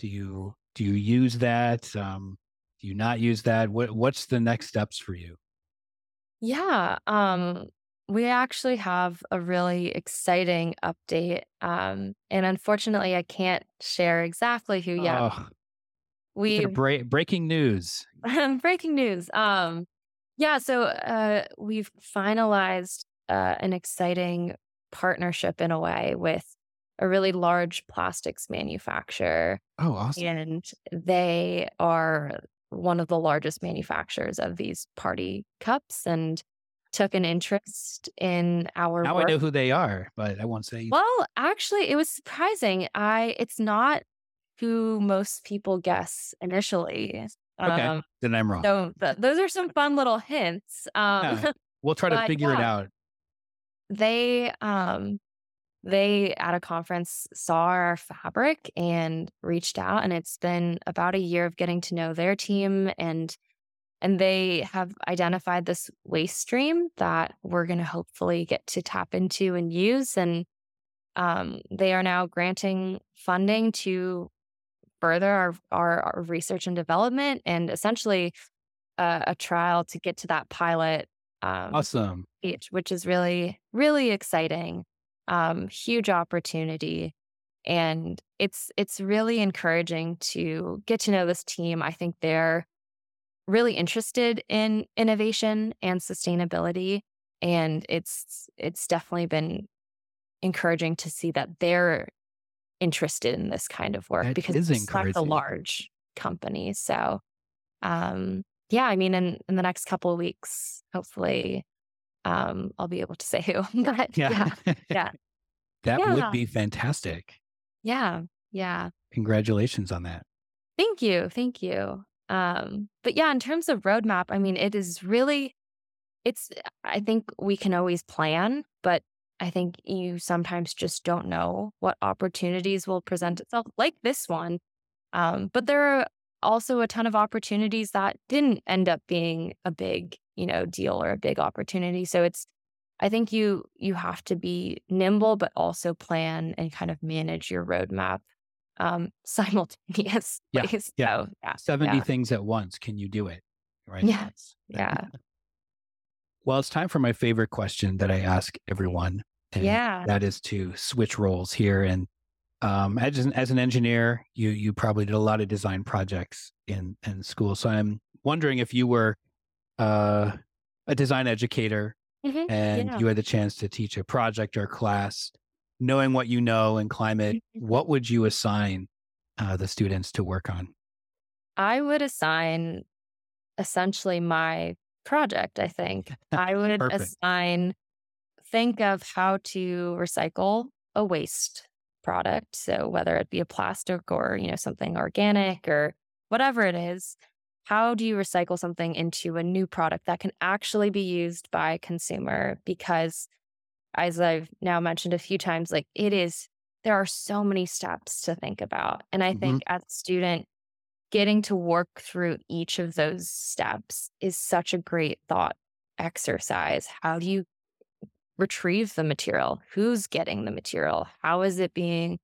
Do you do you use that? Um, do you not use that? What what's the next steps for you? Yeah, um, we actually have a really exciting update. Um, and unfortunately, I can't share exactly who yet. Oh, We break, breaking news. [LAUGHS] breaking news. Um, yeah, so uh, we've finalized uh, an exciting partnership in a way with a really large plastics manufacturer, Oh, awesome. and they are one of the largest manufacturers of these party cups and took an interest in our Now work. I know who they are, but I won't say. Well, actually, it was surprising. I it's not who most people guess initially. Okay, Um, then I'm wrong. so th- those are some fun little hints. Um, Yeah. [LAUGHS] We'll try to figure it out. they um they at a conference saw our fabric and reached out and it's been about a year of getting to know their team and and they have identified this waste stream that we're going to hopefully get to tap into and use and um, they are now granting funding to further our, our, our research and development and essentially uh, a trial to get to that pilot um, Awesome. which is really, really exciting. Um, huge opportunity. And it's it's really encouraging to get to know this team. I think they're really interested in innovation and sustainability. And it's it's definitely been encouraging to see that they're interested in this kind of work That because it's such a large company. So um yeah, I mean in in the next couple of weeks, hopefully um I'll be able to say who. [LAUGHS] But yeah, yeah. [LAUGHS] that would be fantastic. yeah, yeah. Congratulations on that. Thank you. Thank you. Um, but yeah, in terms of roadmap, I mean, it is really, it's, I think we can always plan, but I think you sometimes just don't know what opportunities will present itself, like this one. Um, but there are also a ton of opportunities that didn't end up being a big, you know, deal or a big opportunity. So it's, I think you you have to be nimble, but also plan and kind of manage your roadmap um, [LAUGHS] simultaneously. Yeah, yeah. So, yeah, 70 yeah, things at once. Can you do it? Right. Yeah, That's- yeah, Well, it's time for my favorite question that I ask everyone. and yeah. That is to switch roles here. And um, as, an, as an engineer, you you probably did a lot of design projects in, in school. So I'm wondering if you were uh, a design educator Mhm, and yeah. you had the chance to teach a project or class, knowing what you know in climate, Mhm. what would you assign uh, the students to work on? I would assign essentially my project. I think I [LAUGHS] would Perfect. assign think of how to recycle a waste product. So whether it be a plastic or you know something organic or whatever it is, how do you recycle something into a new product that can actually be used by a consumer? Because as I've now mentioned a few times, like it is, there are so many steps to think about. And I Mhm. think as a student, getting to work through each of those steps is such a great thought exercise. How do you retrieve the material? Who's getting the material? How is it being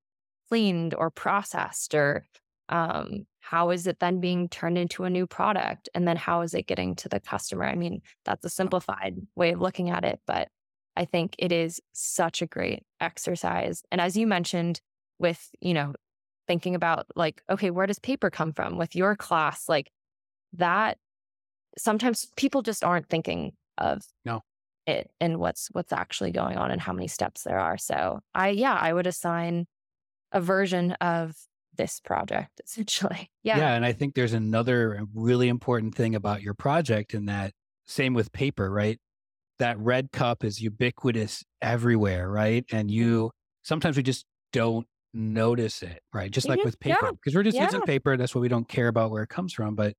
cleaned or processed? Or um, how is it then being turned into a new product? And then how is it getting to the customer? I mean, that's a simplified way of looking at it, but I think it is such a great exercise. And as you mentioned, with, you know, thinking about like, okay, where does paper come from with your class? Like that sometimes people just aren't thinking of No. it and what's what's actually going on and how many steps there are. So I yeah, I would assign a version of this project [LAUGHS] essentially. Yeah. Yeah. And I think there's another really important thing about your project in that same with paper, right? That red cup is ubiquitous everywhere, right? And mm-hmm. you sometimes we just don't notice it, right? Just like Mhm. with paper, because we're just using Yeah. paper. That's why we don't care about where it comes from. But,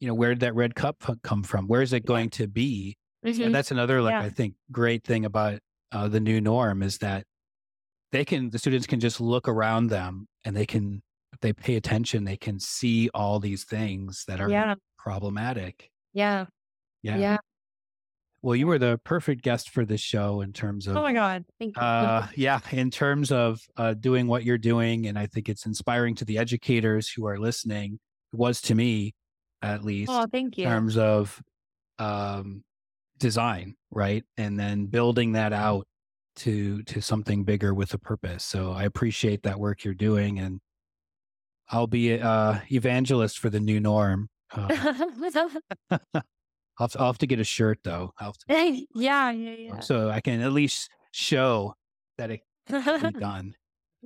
you know, where did that red cup come from? Where is it going to be? Mhm. And that's another, like, Yeah. I think, great thing about uh, the new norm is that they can, the students can just look around them and they can, if they pay attention, they can see all these things that are Yeah. problematic. Yeah. Yeah. Yeah. Well, you were the perfect guest for this show in terms of, Oh my God. Thank you. uh, yeah, in terms of uh, doing what you're doing. And I think it's inspiring to the educators who are listening. It was to me, at least. oh, thank in you. terms of um, design, right? And then building that out to to something bigger with a purpose. So I appreciate that work you're doing, and I'll be a uh, evangelist for the new norm. Uh, [LAUGHS] [LAUGHS] I'll, have to, I'll have to get a shirt though, I'll to- yeah, yeah, yeah. so I can at least show that it [LAUGHS] can be done.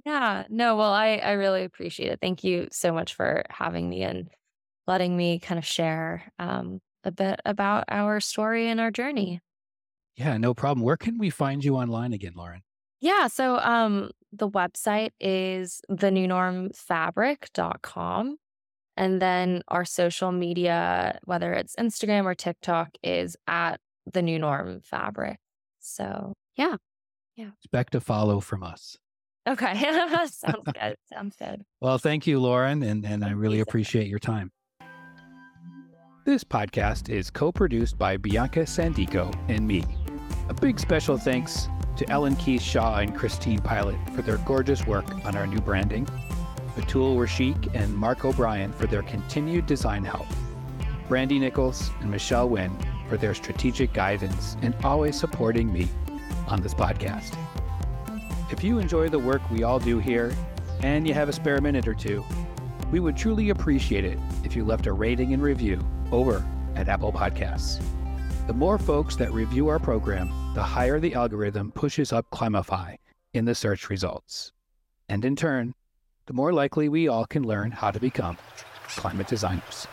Yeah, no, well, I I really appreciate it. Thank you so much for having me and letting me kind of share um, a bit about our story and our journey. Yeah, no problem. Where can we find you online again, Lauren? Yeah, so um, the website is thenewnormfabric.com. And then our social media, whether it's Instagram or TikTok, is at the new norm fabric. So yeah. Yeah. Expect a follow from us. Okay. [LAUGHS] Sounds [LAUGHS] good. Sounds good. Well, thank you, Lauren, and, and I really you so much. appreciate your time. This podcast is co produced by Bianca Sandico and me. A big special thanks to Ellen Keith Shaw and Christine Pilot for their gorgeous work on our new branding, Batul Rashik and Mark O'Brien for their continued design help, Brandy Nichols and Michelle Wynn for their strategic guidance and always supporting me on this podcast. If you enjoy the work we all do here and you have a spare minute or two, we would truly appreciate it if you left a rating and review over at Apple Podcasts. The more folks that review our program, the higher the algorithm pushes up Climify in the search results. And in turn, the more likely we all can learn how to become climate designers.